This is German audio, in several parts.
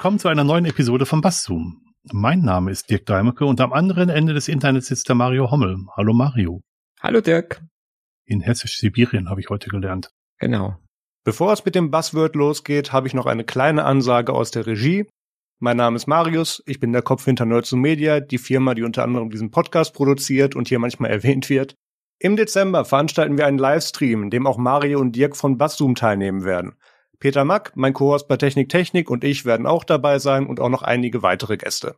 willkommen zu einer neuen Episode von Basszoom. Mein Name ist Dirk Deimecke und am anderen Ende des Internets sitzt der Mario Hommel. Hallo Mario. Hallo Dirk. In Hessisch-Sibirien habe ich heute gelernt. Genau. Bevor es mit dem Buzzword losgeht, habe ich noch eine kleine Ansage aus der Regie. Mein Name ist Marius, ich bin der Kopf hinter Nerds Media, die Firma, die unter anderem diesen Podcast produziert und hier manchmal erwähnt wird. Im Dezember veranstalten wir einen Livestream, in dem auch Mario und Dirk von Basszoom teilnehmen werden. Peter Mack, mein Co-Host bei Technik Technik und ich werden auch dabei sein und auch noch einige weitere Gäste.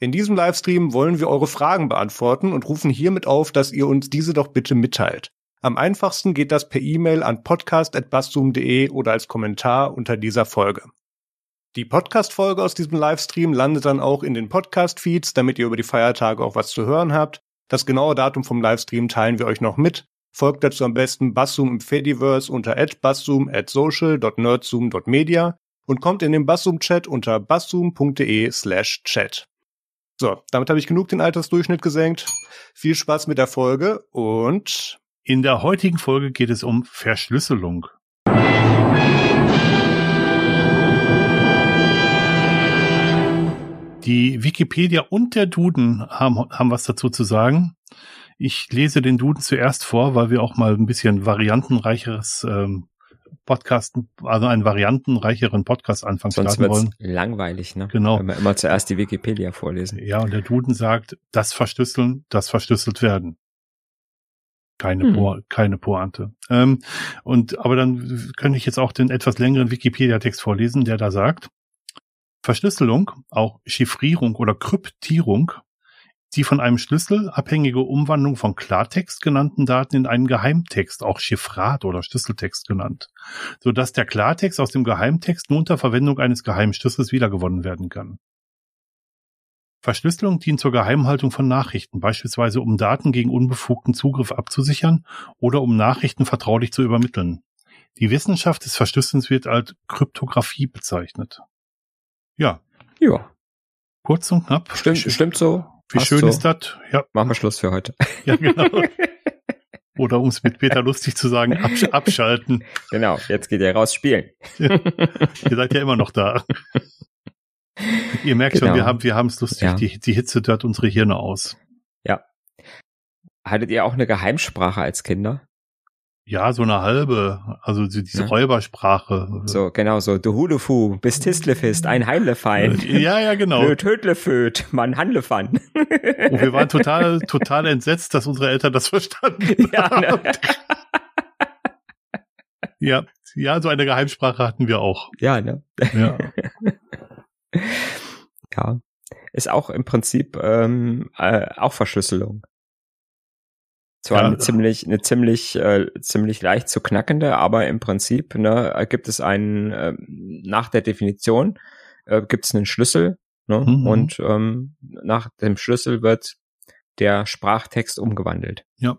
In diesem Livestream wollen wir eure Fragen beantworten und rufen hiermit auf, dass ihr uns diese doch bitte mitteilt. Am einfachsten geht das per E-Mail an podcast.basszoom.de oder als Kommentar unter dieser Folge. Die Podcast-Folge aus diesem Livestream landet dann auch in den Podcast-Feeds, damit ihr über die Feiertage auch was zu hören habt. Das genaue Datum vom Livestream teilen wir euch noch mit. Folgt dazu am besten Basszoom im Fediverse unter @basszoom at social.nerdzoom.media und kommt in den Basszoom-Chat unter basszoom.de slash chat. So, damit habe ich genug den Altersdurchschnitt gesenkt. Viel Spaß mit der Folge und in der heutigen Folge geht es um Verschlüsselung. Die Wikipedia und der Duden haben, haben was dazu zu sagen. Ich lese den Duden zuerst vor, weil wir auch mal ein bisschen variantenreicheres ähm, Podcast, also einen variantenreicheren Podcast anfangen Sonst starten wollen. langweilig, ne? Genau. Wenn wir immer zuerst die Wikipedia vorlesen. Ja, und der Duden sagt, das verschlüsseln, das verschlüsselt werden. Keine, hm. po keine Pointe. Ähm, und, aber dann könnte ich jetzt auch den etwas längeren Wikipedia-Text vorlesen, der da sagt, Verschlüsselung, auch Chiffrierung oder Kryptierung die von einem Schlüssel abhängige Umwandlung von Klartext genannten Daten in einen Geheimtext, auch Chiffrat oder Schlüsseltext genannt, so dass der Klartext aus dem Geheimtext nur unter Verwendung eines geheimen Schlüssels wiedergewonnen werden kann. Verschlüsselung dient zur Geheimhaltung von Nachrichten, beispielsweise um Daten gegen unbefugten Zugriff abzusichern oder um Nachrichten vertraulich zu übermitteln. Die Wissenschaft des Verschlüsselns wird als Kryptographie bezeichnet. Ja. Ja. Kurz und knapp. Stimmt, stimmt so. Wie Passt schön so. ist das? Ja. Machen wir Schluss für heute. Ja, genau. Oder um es mit Peter lustig zu sagen, absch abschalten. Genau, jetzt geht ihr raus spielen. Ja. Ihr seid ja immer noch da. Ihr merkt genau. schon, wir haben wir haben es lustig. Ja. Die, die Hitze dört unsere Hirne aus. Ja. Hattet ihr auch eine Geheimsprache als Kinder? Ja, so eine halbe, also diese ja. Räubersprache. So, genau so. Du Hulefu, bist Tistlefist, ein Heimlefein. Ja, ja, genau. Hödleföd, man Handlefan. Und wir waren total, total entsetzt, dass unsere Eltern das verstanden ja, haben. Ne? ja, ja, so eine Geheimsprache hatten wir auch. Ja, ne? Ja. ja. Ist auch im Prinzip ähm, äh, auch Verschlüsselung. Zwar ja. eine ziemlich, eine ziemlich, äh, ziemlich leicht zu knackende, aber im Prinzip ne, gibt es einen, äh, nach der Definition äh, gibt es einen Schlüssel ne, mhm. und ähm, nach dem Schlüssel wird der Sprachtext umgewandelt. Ja.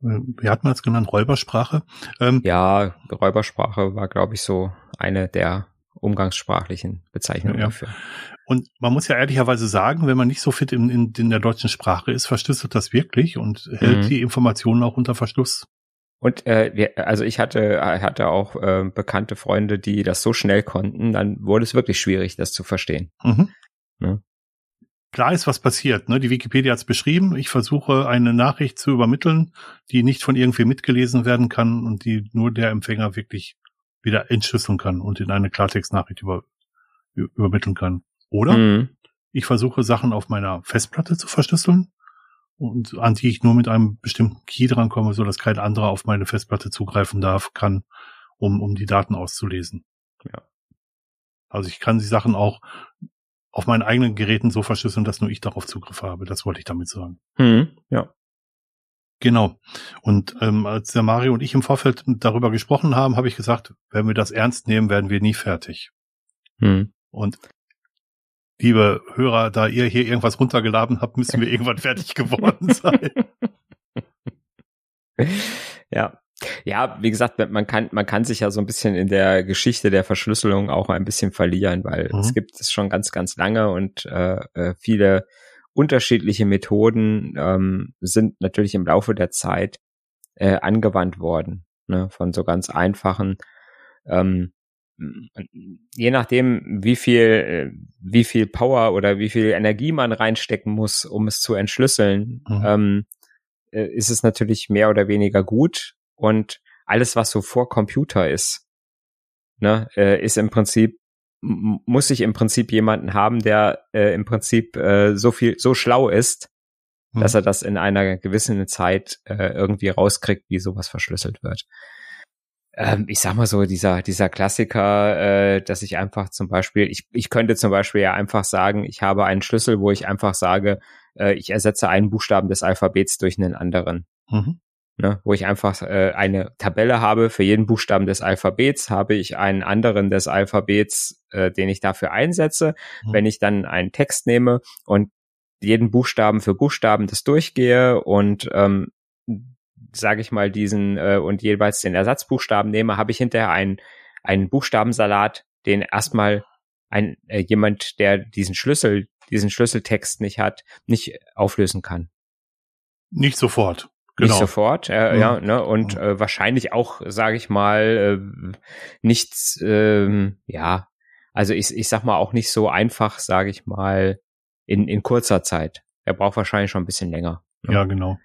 Wie hat man es genannt? Räubersprache? Ähm, ja, Räubersprache war, glaube ich, so eine der umgangssprachlichen Bezeichnungen ja. dafür. Und man muss ja ehrlicherweise sagen, wenn man nicht so fit in, in, in der deutschen Sprache ist, verschlüsselt das wirklich und hält mhm. die Informationen auch unter Verschluss. Und äh, also ich hatte hatte auch äh, bekannte Freunde, die das so schnell konnten, dann wurde es wirklich schwierig, das zu verstehen. Mhm. Ne? Klar ist, was passiert. Ne? Die Wikipedia hat es beschrieben. Ich versuche eine Nachricht zu übermitteln, die nicht von irgendwie mitgelesen werden kann und die nur der Empfänger wirklich wieder entschlüsseln kann und in eine Klartextnachricht über, übermitteln kann. Oder mhm. ich versuche Sachen auf meiner Festplatte zu verschlüsseln und an die ich nur mit einem bestimmten Key drankomme, so dass kein anderer auf meine Festplatte zugreifen darf, kann, um, um die Daten auszulesen. Ja. Also ich kann die Sachen auch auf meinen eigenen Geräten so verschlüsseln, dass nur ich darauf Zugriff habe. Das wollte ich damit sagen. Mhm, ja. Genau. Und ähm, als der Mario und ich im Vorfeld darüber gesprochen haben, habe ich gesagt, wenn wir das ernst nehmen, werden wir nie fertig. Mhm. Und liebe Hörer, da ihr hier irgendwas runtergeladen habt, müssen wir irgendwann fertig geworden sein. Ja. Ja, wie gesagt, man kann, man kann sich ja so ein bisschen in der Geschichte der Verschlüsselung auch ein bisschen verlieren, weil mhm. es gibt es schon ganz, ganz lange und äh, äh, viele unterschiedliche Methoden ähm, sind natürlich im Laufe der Zeit äh, angewandt worden. Ne? Von so ganz einfachen ähm, je nachdem, wie viel, äh, wie viel Power oder wie viel Energie man reinstecken muss, um es zu entschlüsseln, mhm. ähm, äh, ist es natürlich mehr oder weniger gut. Und alles, was so vor Computer ist, ne, äh, ist im Prinzip muss ich im Prinzip jemanden haben, der äh, im Prinzip äh, so viel, so schlau ist, mhm. dass er das in einer gewissen Zeit äh, irgendwie rauskriegt, wie sowas verschlüsselt wird ähm, ich sag mal so, dieser, dieser Klassiker, äh, dass ich einfach zum Beispiel, ich, ich könnte zum Beispiel ja einfach sagen, ich habe einen Schlüssel, wo ich einfach sage, äh, ich ersetze einen Buchstaben des Alphabets durch einen anderen. Mhm. Ne, wo ich einfach äh, eine Tabelle habe, für jeden Buchstaben des Alphabets habe ich einen anderen des Alphabets, äh, den ich dafür einsetze. Mhm. Wenn ich dann einen Text nehme und jeden Buchstaben für Buchstaben das durchgehe und ähm, sage ich mal, diesen äh, und jeweils den Ersatzbuchstaben nehme, habe ich hinterher einen, einen Buchstabensalat, den erstmal ein äh, jemand, der diesen Schlüssel, diesen Schlüsseltext nicht hat, nicht auflösen kann. Nicht sofort. Genau. Nicht sofort, äh, mhm. ja, ne, und mhm. äh, wahrscheinlich auch, sage ich mal, äh, nichts, ähm, ja, also ich, ich sag mal auch nicht so einfach, sage ich mal, in, in kurzer Zeit. Er braucht wahrscheinlich schon ein bisschen länger. Ne? Ja, genau.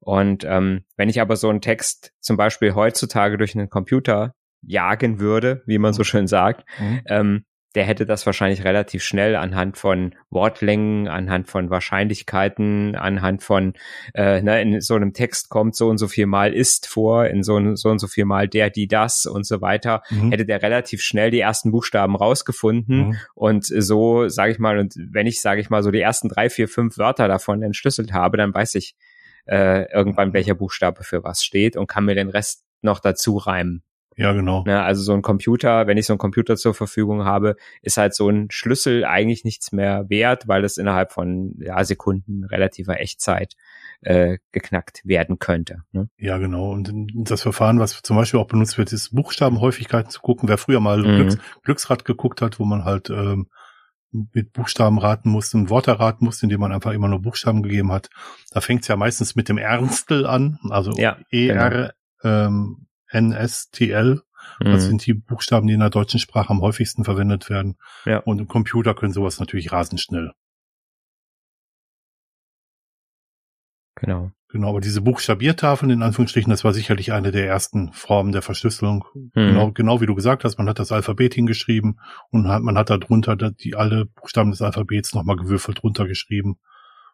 Und ähm, wenn ich aber so einen Text zum Beispiel heutzutage durch einen Computer jagen würde, wie man so schön sagt, mhm. ähm, der hätte das wahrscheinlich relativ schnell anhand von Wortlängen, anhand von Wahrscheinlichkeiten, anhand von, äh, ne, in so einem Text kommt so und so viel Mal ist vor, in so, so und so viel Mal der, die, das und so weiter, mhm. hätte der relativ schnell die ersten Buchstaben rausgefunden mhm. und so, sage ich mal, und wenn ich, sage ich mal, so die ersten drei, vier, fünf Wörter davon entschlüsselt habe, dann weiß ich, äh, irgendwann welcher Buchstabe für was steht und kann mir den Rest noch dazu reimen. Ja, genau. Ja, also so ein Computer, wenn ich so einen Computer zur Verfügung habe, ist halt so ein Schlüssel eigentlich nichts mehr wert, weil es innerhalb von ja, Sekunden relativer Echtzeit äh, geknackt werden könnte. Ne? Ja, genau. Und das Verfahren, was zum Beispiel auch benutzt wird, ist Buchstabenhäufigkeiten zu gucken. Wer früher mal mhm. Glücks Glücksrad geguckt hat, wo man halt ähm, mit Buchstaben raten musste, ein Wort erraten musste, indem man einfach immer nur Buchstaben gegeben hat. Da fängt es ja meistens mit dem Ernstel an, also ja, E-R, genau. ähm, N-S-T-L. Mhm. Das sind die Buchstaben, die in der deutschen Sprache am häufigsten verwendet werden. Ja. Und im Computer können sowas natürlich rasend schnell. Genau. Genau, aber diese Buchstabiertafeln in Anführungsstrichen, das war sicherlich eine der ersten Formen der Verschlüsselung. Hm. Genau, genau wie du gesagt hast, man hat das Alphabet hingeschrieben und hat, man hat da drunter die alle Buchstaben des Alphabets nochmal gewürfelt runtergeschrieben.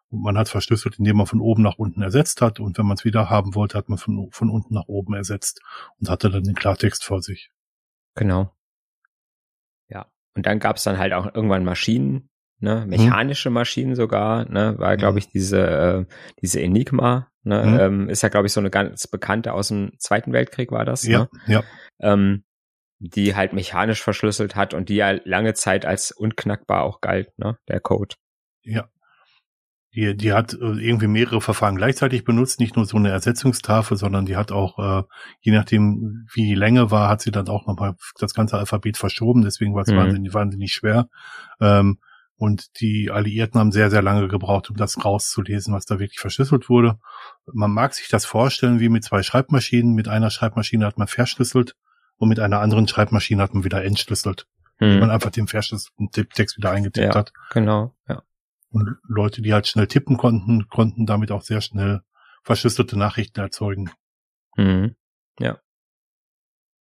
Und man hat verschlüsselt, indem man von oben nach unten ersetzt hat. Und wenn man es wieder haben wollte, hat man von, von unten nach oben ersetzt und hatte dann den Klartext vor sich. Genau. Ja. Und dann gab es dann halt auch irgendwann Maschinen, ne, mhm. mechanische Maschinen sogar, ne, war glaube ich diese äh, diese Enigma, ne, mhm. ähm, ist ja glaube ich so eine ganz bekannte aus dem Zweiten Weltkrieg war das, ja, ne? ja. Ähm, die halt mechanisch verschlüsselt hat und die ja lange Zeit als unknackbar auch galt, ne, der Code. Ja. Die, die hat äh, irgendwie mehrere Verfahren gleichzeitig benutzt, nicht nur so eine Ersetzungstafel, sondern die hat auch, äh, je nachdem wie die Länge war, hat sie dann auch nochmal das ganze Alphabet verschoben, deswegen war es mhm. wahnsinnig, wahnsinnig schwer. Ähm, und die Alliierten haben sehr, sehr lange gebraucht, um das rauszulesen, was da wirklich verschlüsselt wurde. Man mag sich das vorstellen wie mit zwei Schreibmaschinen. Mit einer Schreibmaschine hat man verschlüsselt und mit einer anderen Schreibmaschine hat man wieder entschlüsselt. Hm. Man einfach den verschlüsselten Text wieder eingetippt ja, hat. Genau, ja. Und Leute, die halt schnell tippen konnten, konnten damit auch sehr schnell verschlüsselte Nachrichten erzeugen. Hm. Ja.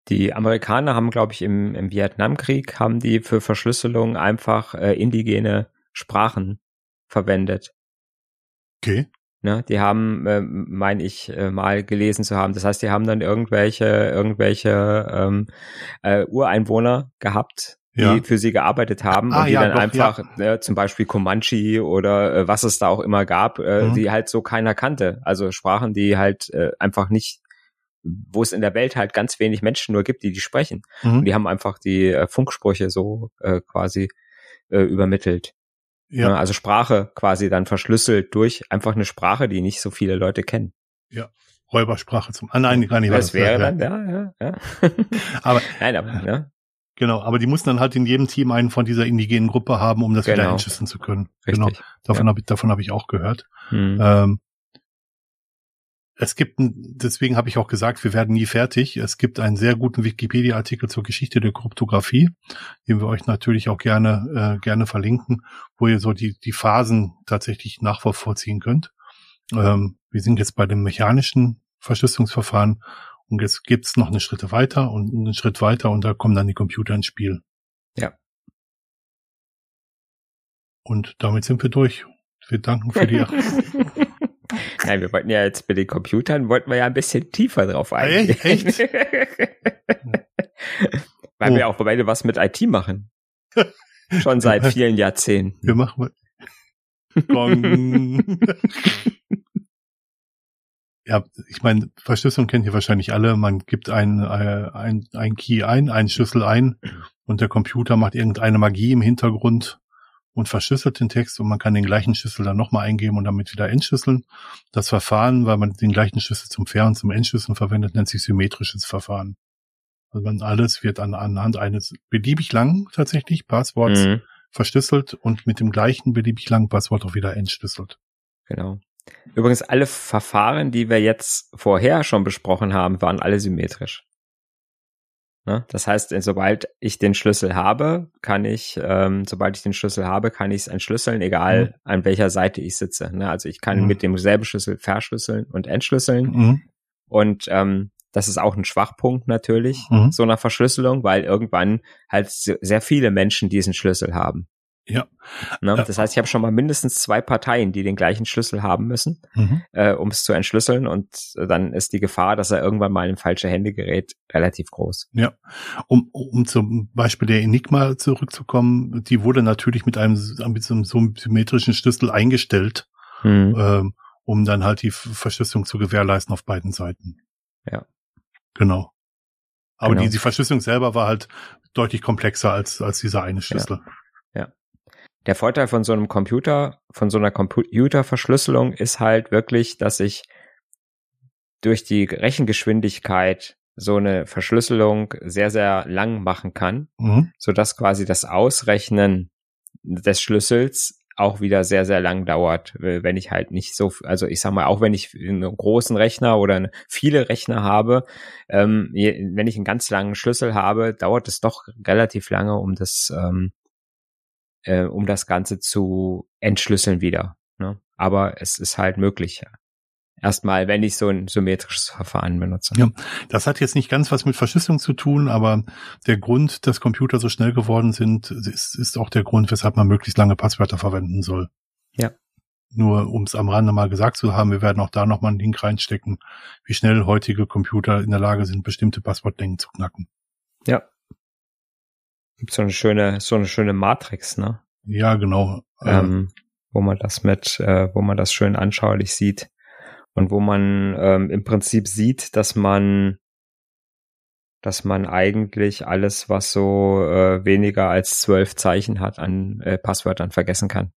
Die Amerikaner haben, glaube ich, im, im Vietnamkrieg haben die für Verschlüsselung einfach äh, indigene Sprachen verwendet. Okay. Ne, die haben, äh, meine ich, äh, mal gelesen zu haben. Das heißt, die haben dann irgendwelche, irgendwelche ähm, äh, Ureinwohner gehabt, die ja. für sie gearbeitet haben ah, und die ja, dann doch, einfach ja. äh, zum Beispiel Comanche oder äh, was es da auch immer gab, äh, mhm. die halt so keiner kannte. Also Sprachen, die halt äh, einfach nicht wo es in der Welt halt ganz wenig Menschen nur gibt, die die sprechen. Mhm. Und die haben einfach die äh, Funksprüche so äh, quasi äh, übermittelt. Ja. ja. Also Sprache quasi dann verschlüsselt durch einfach eine Sprache, die nicht so viele Leute kennen. Ja. Räubersprache zum, ah, nein, gar nicht. Das, das wäre dann, ja, ja, ja. aber, nein, aber, ja. Genau, aber die mussten dann halt in jedem Team einen von dieser indigenen Gruppe haben, um das genau. wieder einschüssen zu können. Richtig. Genau. Davon ja. habe ich, davon habe ich auch gehört. Mhm. Ähm, es gibt, deswegen habe ich auch gesagt, wir werden nie fertig. Es gibt einen sehr guten Wikipedia-Artikel zur Geschichte der Kryptographie, den wir euch natürlich auch gerne, äh, gerne verlinken, wo ihr so die, die Phasen tatsächlich nachvollziehen könnt. Ähm, wir sind jetzt bei dem mechanischen Verschlüsselungsverfahren und jetzt gibt's noch eine Schritte weiter und einen Schritt weiter und da kommen dann die Computer ins Spiel. Ja. Und damit sind wir durch. Wir danken für die. Nein, wir wollten ja jetzt bei den Computern, wollten wir ja ein bisschen tiefer drauf eingehen. Echt? Weil Oh. wir auch beide was mit IT machen. Schon seit vielen Jahrzehnten. Wir machen mal. Ja, ich meine, Verschlüsselung kennt ihr wahrscheinlich alle. Man gibt ein, äh, ein, ein Key ein, einen Schlüssel ein und der Computer macht irgendeine Magie im Hintergrund und verschlüsselt den Text und man kann den gleichen Schlüssel dann nochmal eingeben und damit wieder entschlüsseln. Das Verfahren, weil man den gleichen Schlüssel zum Ver- und zum Entschlüsseln verwendet, nennt sich symmetrisches Verfahren. Also man alles wird an, anhand eines beliebig langen tatsächlich Passworts Mhm, verschlüsselt und mit dem gleichen beliebig langen Passwort auch wieder entschlüsselt. genau. Übrigens, alle Verfahren, die wir jetzt vorher schon besprochen haben, waren alle symmetrisch. Ne? Das heißt, sobald ich den Schlüssel habe, kann ich, ähm, sobald ich den Schlüssel habe, kann ich es entschlüsseln, egal Mhm. an welcher Seite ich sitze. Ne? Also ich kann Mhm. mit demselben Schlüssel verschlüsseln und entschlüsseln. Mhm. Und ähm, das ist auch ein Schwachpunkt natürlich, Mhm. so einer Verschlüsselung, weil irgendwann halt se- sehr viele Menschen diesen Schlüssel haben. Ja. Ne? Ja. Das heißt, ich habe schon mal mindestens zwei Parteien, die den gleichen Schlüssel haben müssen, Mhm. äh, um es zu entschlüsseln. Und äh, dann ist die Gefahr, dass er irgendwann mal in falsche Hände gerät, relativ groß. Ja. Um, um zum Beispiel der Enigma zurückzukommen, die wurde natürlich mit einem, mit so einem symmetrischen Schlüssel eingestellt, Mhm. ähm, um dann halt die Verschlüsselung zu gewährleisten auf beiden Seiten. Ja. Genau. Aber Genau. die, die Verschlüsselung selber war halt deutlich komplexer als, als dieser eine Schlüssel. Der Vorteil von so einem Computer, von so einer Computerverschlüsselung ist halt wirklich, dass ich durch die Rechengeschwindigkeit so eine Verschlüsselung sehr, sehr lang machen kann, Mhm. so dass quasi das Ausrechnen des Schlüssels auch wieder sehr, sehr lang dauert, wenn ich halt nicht so, also ich sag mal, auch wenn ich einen großen Rechner oder viele Rechner habe, ähm, wenn ich einen ganz langen Schlüssel habe, dauert es doch relativ lange, um das, ähm, äh, um das Ganze zu entschlüsseln wieder. Ne? Aber es ist halt möglich. ja. Erstmal, wenn ich so ein symmetrisches Verfahren benutze. Ja. Das hat jetzt nicht ganz was mit Verschlüsselung zu tun, aber der Grund, dass Computer so schnell geworden sind, ist, ist auch der Grund, weshalb man möglichst lange Passwörter verwenden soll. Ja. Nur um es am Rande mal gesagt zu haben, wir werden auch da nochmal einen Link reinstecken, wie schnell heutige Computer in der Lage sind, bestimmte Passwortlängen zu knacken. Ja. Gibt so eine schöne, so eine schöne Matrix, ne? Ja, genau. Ähm, ähm, wo man das mit, äh, wo man das schön anschaulich sieht und wo man ähm, im Prinzip sieht, dass man, dass man eigentlich alles, was so äh, weniger als zwölf Zeichen hat, an äh, Passwörtern vergessen kann.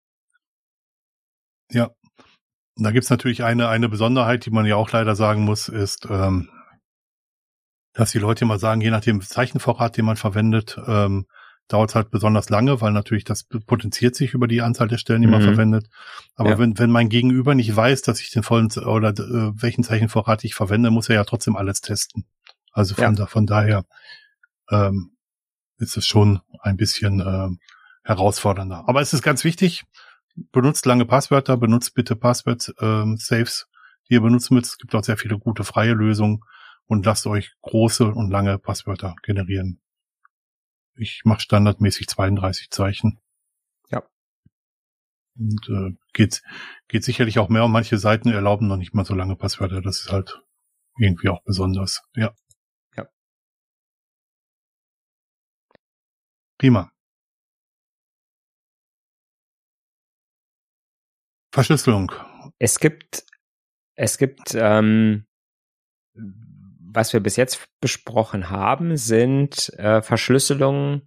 Ja. Da gibt's natürlich eine, eine Besonderheit, die man ja auch leider sagen muss, ist, ähm, dass die Leute immer sagen, je nach dem Zeichenvorrat, den man verwendet, ähm, dauert es halt besonders lange, weil natürlich das potenziert sich über die Anzahl der Stellen, die man Mhm. verwendet. Aber Ja. wenn, wenn mein Gegenüber nicht weiß, dass ich den vollen oder äh, welchen Zeichenvorrat ich verwende, muss er ja trotzdem alles testen. Also von, Ja. da, von daher ähm, ist es schon ein bisschen ähm, herausfordernder. Aber es ist ganz wichtig, benutzt lange Passwörter, benutzt bitte Passwort-Saves, die ihr benutzen müsst. Es gibt auch sehr viele gute freie Lösungen und lasst euch große und lange Passwörter generieren. Ich mache standardmäßig 32 Zeichen. Ja. Und äh, geht, geht sicherlich auch mehr und manche Seiten erlauben noch nicht mal so lange Passwörter. Das ist halt irgendwie auch besonders. Ja. Ja. Prima. Verschlüsselung. Es gibt, es gibt, ähm, was wir bis jetzt besprochen haben, sind äh, Verschlüsselungen,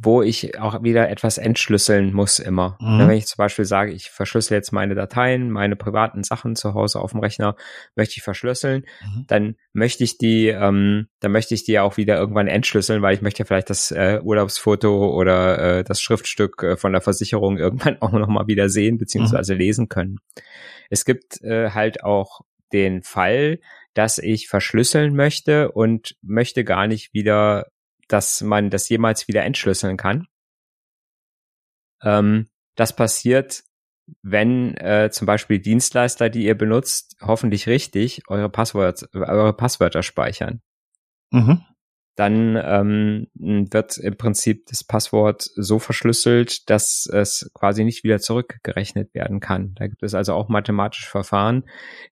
wo ich auch wieder etwas entschlüsseln muss immer. Mhm. Wenn ich zum Beispiel sage, ich verschlüssel jetzt meine Dateien, meine privaten Sachen zu Hause auf dem Rechner, möchte ich verschlüsseln, Mhm. dann möchte ich die, ähm, dann möchte ich die auch wieder irgendwann entschlüsseln, weil ich möchte ja vielleicht das äh, Urlaubsfoto oder äh, das Schriftstück äh, von der Versicherung irgendwann auch noch mal wieder sehen beziehungsweise lesen können. Es gibt äh, halt auch den Fall, dass ich verschlüsseln möchte und möchte gar nicht wieder, dass man das jemals wieder entschlüsseln kann. Ähm, das passiert, wenn äh, zum Beispiel Dienstleister, die ihr benutzt, hoffentlich richtig eure, Passwort, eure Passwörter speichern. Mhm. Dann ähm, wird im Prinzip das Passwort so verschlüsselt, dass es quasi nicht wieder zurückgerechnet werden kann. Da gibt es also auch mathematische Verfahren,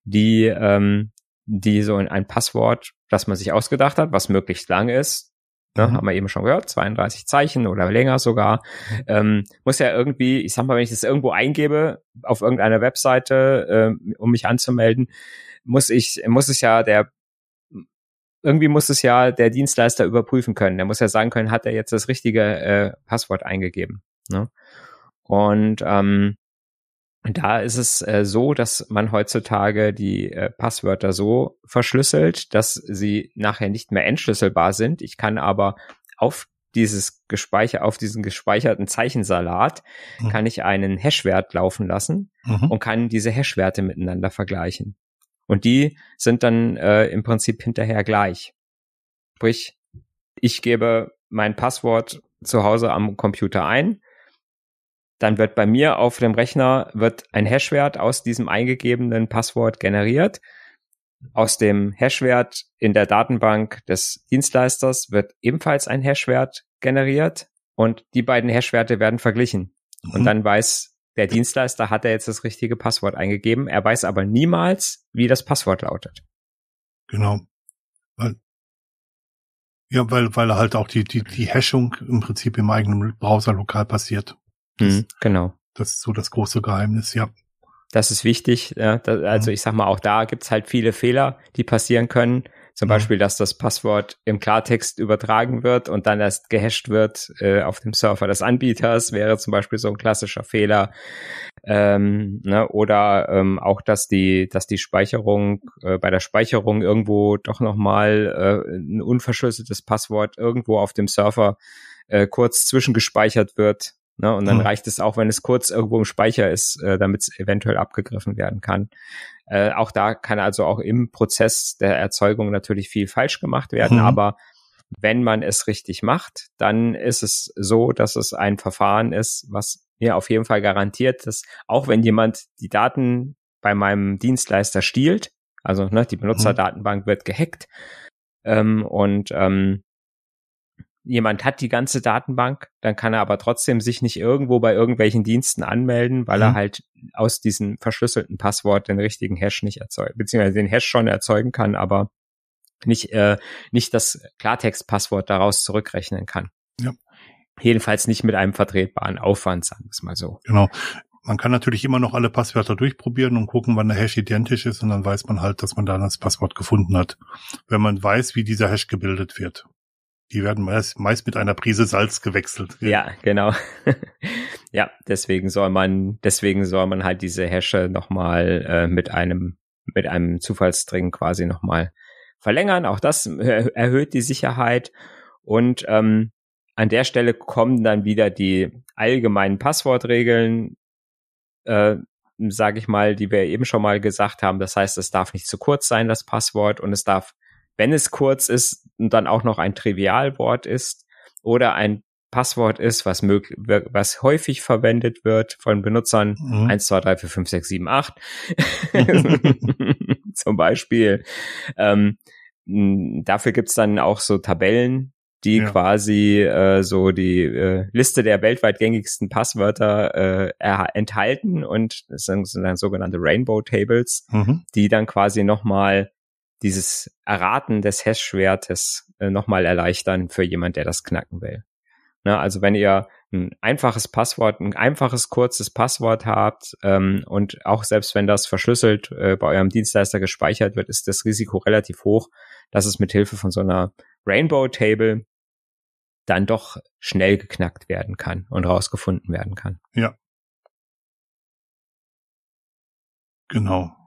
die ähm, die so in ein Passwort, das man sich ausgedacht hat, was möglichst lang ist, Ne, mhm. Haben wir eben schon gehört, 32 Zeichen oder länger sogar. Ähm, muss ja irgendwie, ich sag mal, wenn ich das irgendwo eingebe auf irgendeiner Webseite, äh, um mich anzumelden, muss ich, muss es ja der irgendwie muss es ja der Dienstleister überprüfen können. Der muss ja sagen können, hat er jetzt das richtige äh, Passwort eingegeben. Ne? Und ähm, da ist es äh, so, dass man heutzutage die äh, Passwörter so verschlüsselt, dass sie nachher nicht mehr entschlüsselbar sind. Ich kann aber auf dieses gespeicher auf diesen gespeicherten Zeichensalat mhm. kann ich einen Hashwert laufen lassen mhm. und kann diese Hashwerte miteinander vergleichen. Und die sind dann äh, im Prinzip hinterher gleich. Sprich, ich gebe mein Passwort zu Hause am Computer ein dann wird bei mir auf dem Rechner wird ein Hashwert aus diesem eingegebenen Passwort generiert. Aus dem Hashwert in der Datenbank des Dienstleisters wird ebenfalls ein Hashwert generiert und die beiden Hashwerte werden verglichen. Mhm. Und dann weiß der Dienstleister, hat er jetzt das richtige Passwort eingegeben. Er weiß aber niemals, wie das Passwort lautet. Genau. Weil, ja, weil, weil halt auch die, die, die Hashung im Prinzip im eigenen Browser lokal passiert. Das, mhm, genau. Das ist so das große Geheimnis, ja. Das ist wichtig. Ja, das, also mhm. ich sag mal, auch da gibt's halt viele Fehler, die passieren können. Zum mhm. Beispiel, dass das Passwort im Klartext übertragen wird und dann erst gehasht wird äh, auf dem Server des Anbieters, wäre zum Beispiel so ein klassischer Fehler. Ähm, ne, oder ähm, auch, dass die, dass die Speicherung äh, bei der Speicherung irgendwo doch nochmal äh, ein unverschlüsseltes Passwort irgendwo auf dem Server äh, kurz zwischengespeichert wird Ne? Und dann mhm. reicht es auch, wenn es kurz irgendwo im Speicher ist, äh, damit es eventuell abgegriffen werden kann. Äh, auch da kann also auch im Prozess der Erzeugung natürlich viel falsch gemacht werden, mhm. aber wenn man es richtig macht, dann ist es so, dass es ein Verfahren ist, was mir auf jeden Fall garantiert, dass auch wenn jemand die Daten bei meinem Dienstleister stiehlt, also ne, die mhm. Benutzerdatenbank wird gehackt ähm, und ähm, jemand hat die ganze Datenbank, dann kann er aber trotzdem sich nicht irgendwo bei irgendwelchen Diensten anmelden, weil mhm. er halt aus diesem verschlüsselten Passwort den richtigen Hash nicht erzeugt, beziehungsweise den Hash schon erzeugen kann, aber nicht, äh, nicht das Klartext-Passwort daraus zurückrechnen kann. Ja. Jedenfalls nicht mit einem vertretbaren Aufwand, sagen wir es mal so. Genau. Man kann natürlich immer noch alle Passwörter durchprobieren und gucken, wann der Hash identisch ist und dann weiß man halt, dass man da das Passwort gefunden hat. Wenn man weiß, wie dieser Hash gebildet wird. Die werden meist, meist mit einer Prise Salz gewechselt. Ja, genau. ja, deswegen soll man, deswegen soll man halt diese Hashe nochmal äh, mit einem, mit einem Zufallsstring quasi nochmal verlängern. Auch das erhöht die Sicherheit. Und ähm, an der Stelle kommen dann wieder die allgemeinen Passwortregeln, äh, sage ich mal, die wir eben schon mal gesagt haben. Das heißt, es darf nicht zu kurz sein, das Passwort, und es darf wenn es kurz ist und dann auch noch ein Trivialwort ist oder ein Passwort ist, was möglich, was häufig verwendet wird von Benutzern. Mhm. 1, 2, 3, 4, 5, 6, 7, 8. Zum Beispiel. Ähm, dafür gibt's dann auch so Tabellen, die ja. quasi äh, so die äh, Liste der weltweit gängigsten Passwörter äh, enthalten und das sind, dann sogenannte Rainbow Tables, mhm. die dann quasi nochmal dieses Erraten des Hash-Wertes äh, nochmal erleichtern für jemand, der das knacken will. Ne, also wenn ihr ein einfaches Passwort, ein einfaches, kurzes Passwort habt ähm, und auch selbst wenn das verschlüsselt äh, bei eurem Dienstleister gespeichert wird, ist das Risiko relativ hoch, dass es mit Hilfe von so einer Rainbow Table dann doch schnell geknackt werden kann und rausgefunden werden kann. Ja. Genau.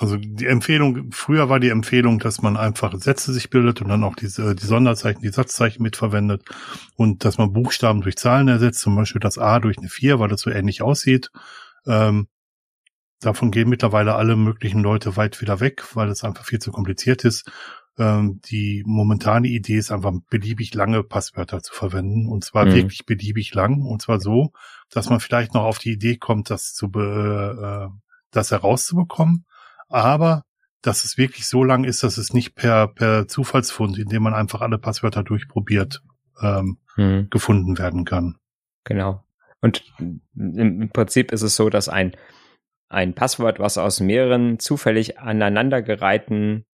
Also die Empfehlung, früher war die Empfehlung, dass man einfach Sätze sich bildet und dann auch diese, die Sonderzeichen, die Satzzeichen mitverwendet und dass man Buchstaben durch Zahlen ersetzt, zum Beispiel das A durch eine 4, weil das so ähnlich aussieht. Ähm, davon gehen mittlerweile alle möglichen Leute weit wieder weg, weil es einfach viel zu kompliziert ist. Ähm, die momentane Idee ist einfach beliebig lange Passwörter zu verwenden und zwar mhm. wirklich beliebig lang und zwar so, dass man vielleicht noch auf die Idee kommt, das zu be, äh, das herauszubekommen, aber dass es wirklich so lang ist, dass es nicht per per Zufallsfund, indem man einfach alle Passwörter durchprobiert, ähm, mhm. gefunden werden kann. Genau. Und im Prinzip ist es so, dass ein ein Passwort, was aus mehreren zufällig aneinandergereihten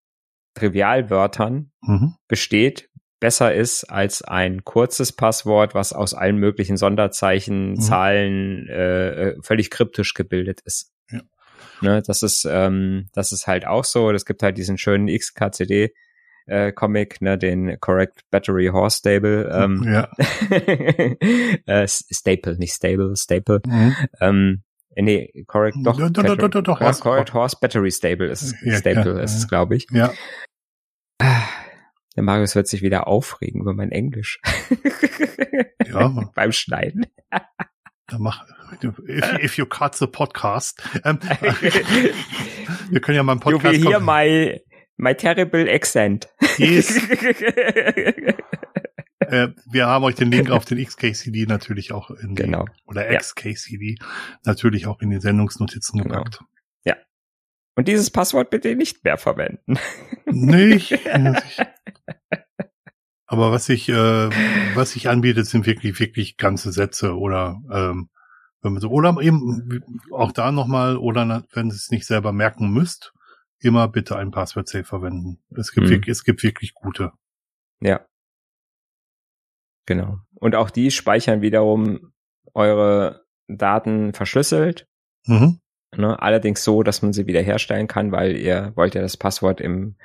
Trivialwörtern mhm. besteht, besser ist als ein kurzes Passwort, was aus allen möglichen Sonderzeichen, mhm. Zahlen äh, äh, völlig kryptisch gebildet ist. Ja. Ne, das ist ähm, das ist halt auch so. Es gibt halt diesen schönen XKCD äh, Comic, ne, den Correct Battery Horse Stable, ähm, ja. äh, Staple, nicht Stable, Staple. Mhm. Ähm, äh, nee, correct, doch. doch, doch, doch, doch, doch correct, correct Horse Battery Stable ist ja, Staple, ja, ist es, glaube ich. Ja. Der Marius wird sich wieder aufregen über mein Englisch. Ja. Beim Schneiden. Dann mach, if, if you cut the podcast. Ähm, wir können ja mal einen Podcast. You will hear my, my terrible accent. Yes. äh, wir haben euch den Link auf den XKCD natürlich auch in genau. die, oder XKCD ja. natürlich auch in die Sendungsnotizen genau. gepackt. Ja. Und dieses Passwort bitte nicht mehr verwenden. Nicht. Aber was ich, äh, was sich anbietet, sind wirklich, wirklich ganze Sätze oder ähm, wenn man so, oder eben auch da nochmal, oder wenn ihr es nicht selber merken müsst, immer bitte ein Passwort-Safe verwenden. Es gibt, mhm. es gibt wirklich gute. Ja. Genau. Und auch die speichern wiederum eure Daten verschlüsselt. Mhm. Ne, allerdings so, dass man sie wiederherstellen kann, weil ihr wollt ja das Passwort im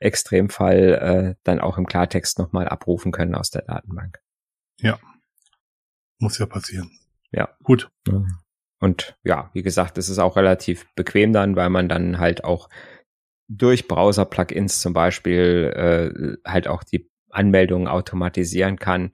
Extremfall äh, dann auch im Klartext nochmal abrufen können aus der Datenbank. Ja. Muss ja passieren. Ja. Gut. Und ja, wie gesagt, es ist auch relativ bequem dann, weil man dann halt auch durch Browser-Plugins zum Beispiel äh, halt auch die Anmeldungen automatisieren kann.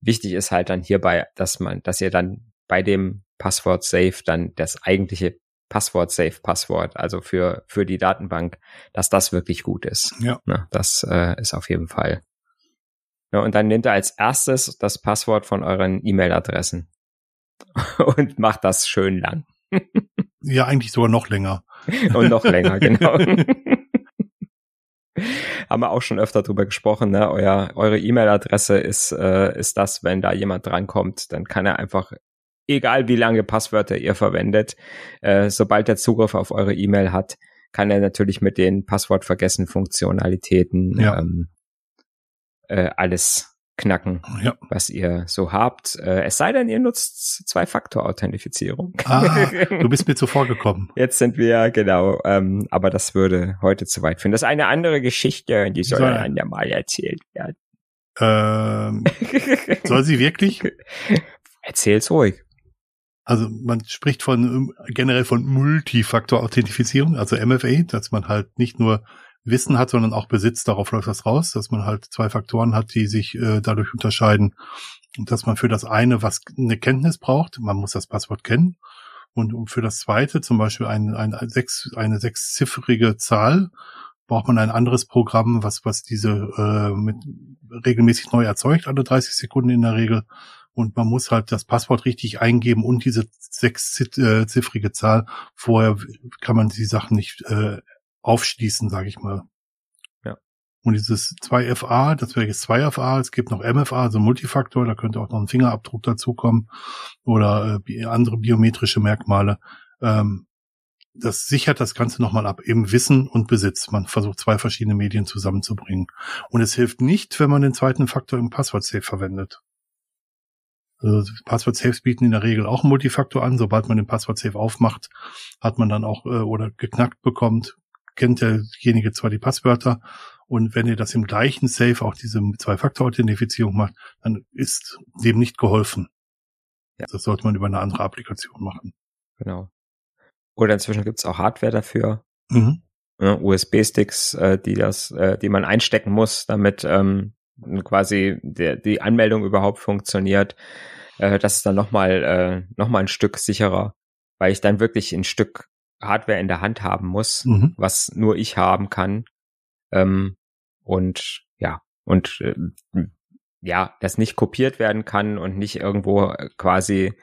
Wichtig ist halt dann hierbei, dass man, dass ihr dann bei dem Passwort Safe dann das eigentliche Passwort Safe Passwort, also für für die Datenbank, dass das wirklich gut ist. Ja. Na, das äh, ist auf jeden Fall. Ja, und dann nehmt ihr als erstes das Passwort von euren E-Mail-Adressen und macht das schön lang. ja, eigentlich sogar noch länger. und noch länger, genau. haben wir auch schon öfter drüber gesprochen, ne? Euer, eure E-Mail-Adresse ist, äh, ist das, wenn da jemand drankommt, dann kann er einfach, egal wie lange Passwörter ihr verwendet, äh, sobald er Zugriff auf eure E-Mail hat, kann er natürlich mit den Passwortvergessen Funktionalitäten ja. ähm, äh, alles knacken, ja. was ihr so habt. Äh, es sei denn, ihr nutzt Zwei-Faktor-Authentifizierung. Ah, du bist mir zuvor gekommen. Jetzt sind wir, genau, ähm, aber das würde heute zu weit führen. Das ist eine andere Geschichte, die soll, soll ein andermal erzählt werden. Ähm, soll sie wirklich? Erzähl's ruhig. Also man spricht von generell von Multifaktor-Authentifizierung, also MFA, dass man halt nicht nur Wissen hat, sondern auch Besitz. Darauf läuft das raus, dass man halt zwei Faktoren hat, die sich äh, dadurch unterscheiden. Dass man für das eine was eine Kenntnis braucht, man muss das Passwort kennen. Und für das zweite, zum Beispiel ein, ein, ein sechs, eine sechsziffrige Zahl, braucht man ein anderes Programm, was, was diese äh, mit regelmäßig neu erzeugt, alle 30 Sekunden in der Regel. Und man muss halt das Passwort richtig eingeben und diese sechsziffrige Zahl. Vorher kann man die Sachen nicht äh, aufschließen, sage ich mal. Ja. Und dieses 2FA, das wäre jetzt 2FA, es gibt noch MFA, also Multifaktor, da könnte auch noch ein Fingerabdruck dazukommen oder äh, andere biometrische Merkmale. Ähm, das sichert das Ganze nochmal ab, eben Wissen und Besitz. Man versucht zwei verschiedene Medien zusammenzubringen. Und es hilft nicht, wenn man den zweiten Faktor im Passwort-Safe verwendet. Also Passwort-Safes bieten in der Regel auch Multifaktor an. Sobald man den Passwort-Safe aufmacht, hat man dann auch äh, oder geknackt bekommt, kennt derjenige zwar die Passwörter und wenn ihr das im gleichen Safe auch diese Zwei-Faktor-Authentifizierung macht, dann ist dem nicht geholfen. Ja. Das sollte man über eine andere Applikation machen. Genau. Oder inzwischen gibt's auch Hardware dafür. Mhm. Ja, USB-Sticks, äh, die das, äh, die man einstecken muss, damit ähm, quasi der, die Anmeldung überhaupt funktioniert. Äh, das ist dann nochmal äh, noch mal ein Stück sicherer, weil ich dann wirklich ein Stück Hardware in der Hand haben muss, mhm. was nur ich haben kann. Ähm, und ja, und äh, ja, das nicht kopiert werden kann und nicht irgendwo quasi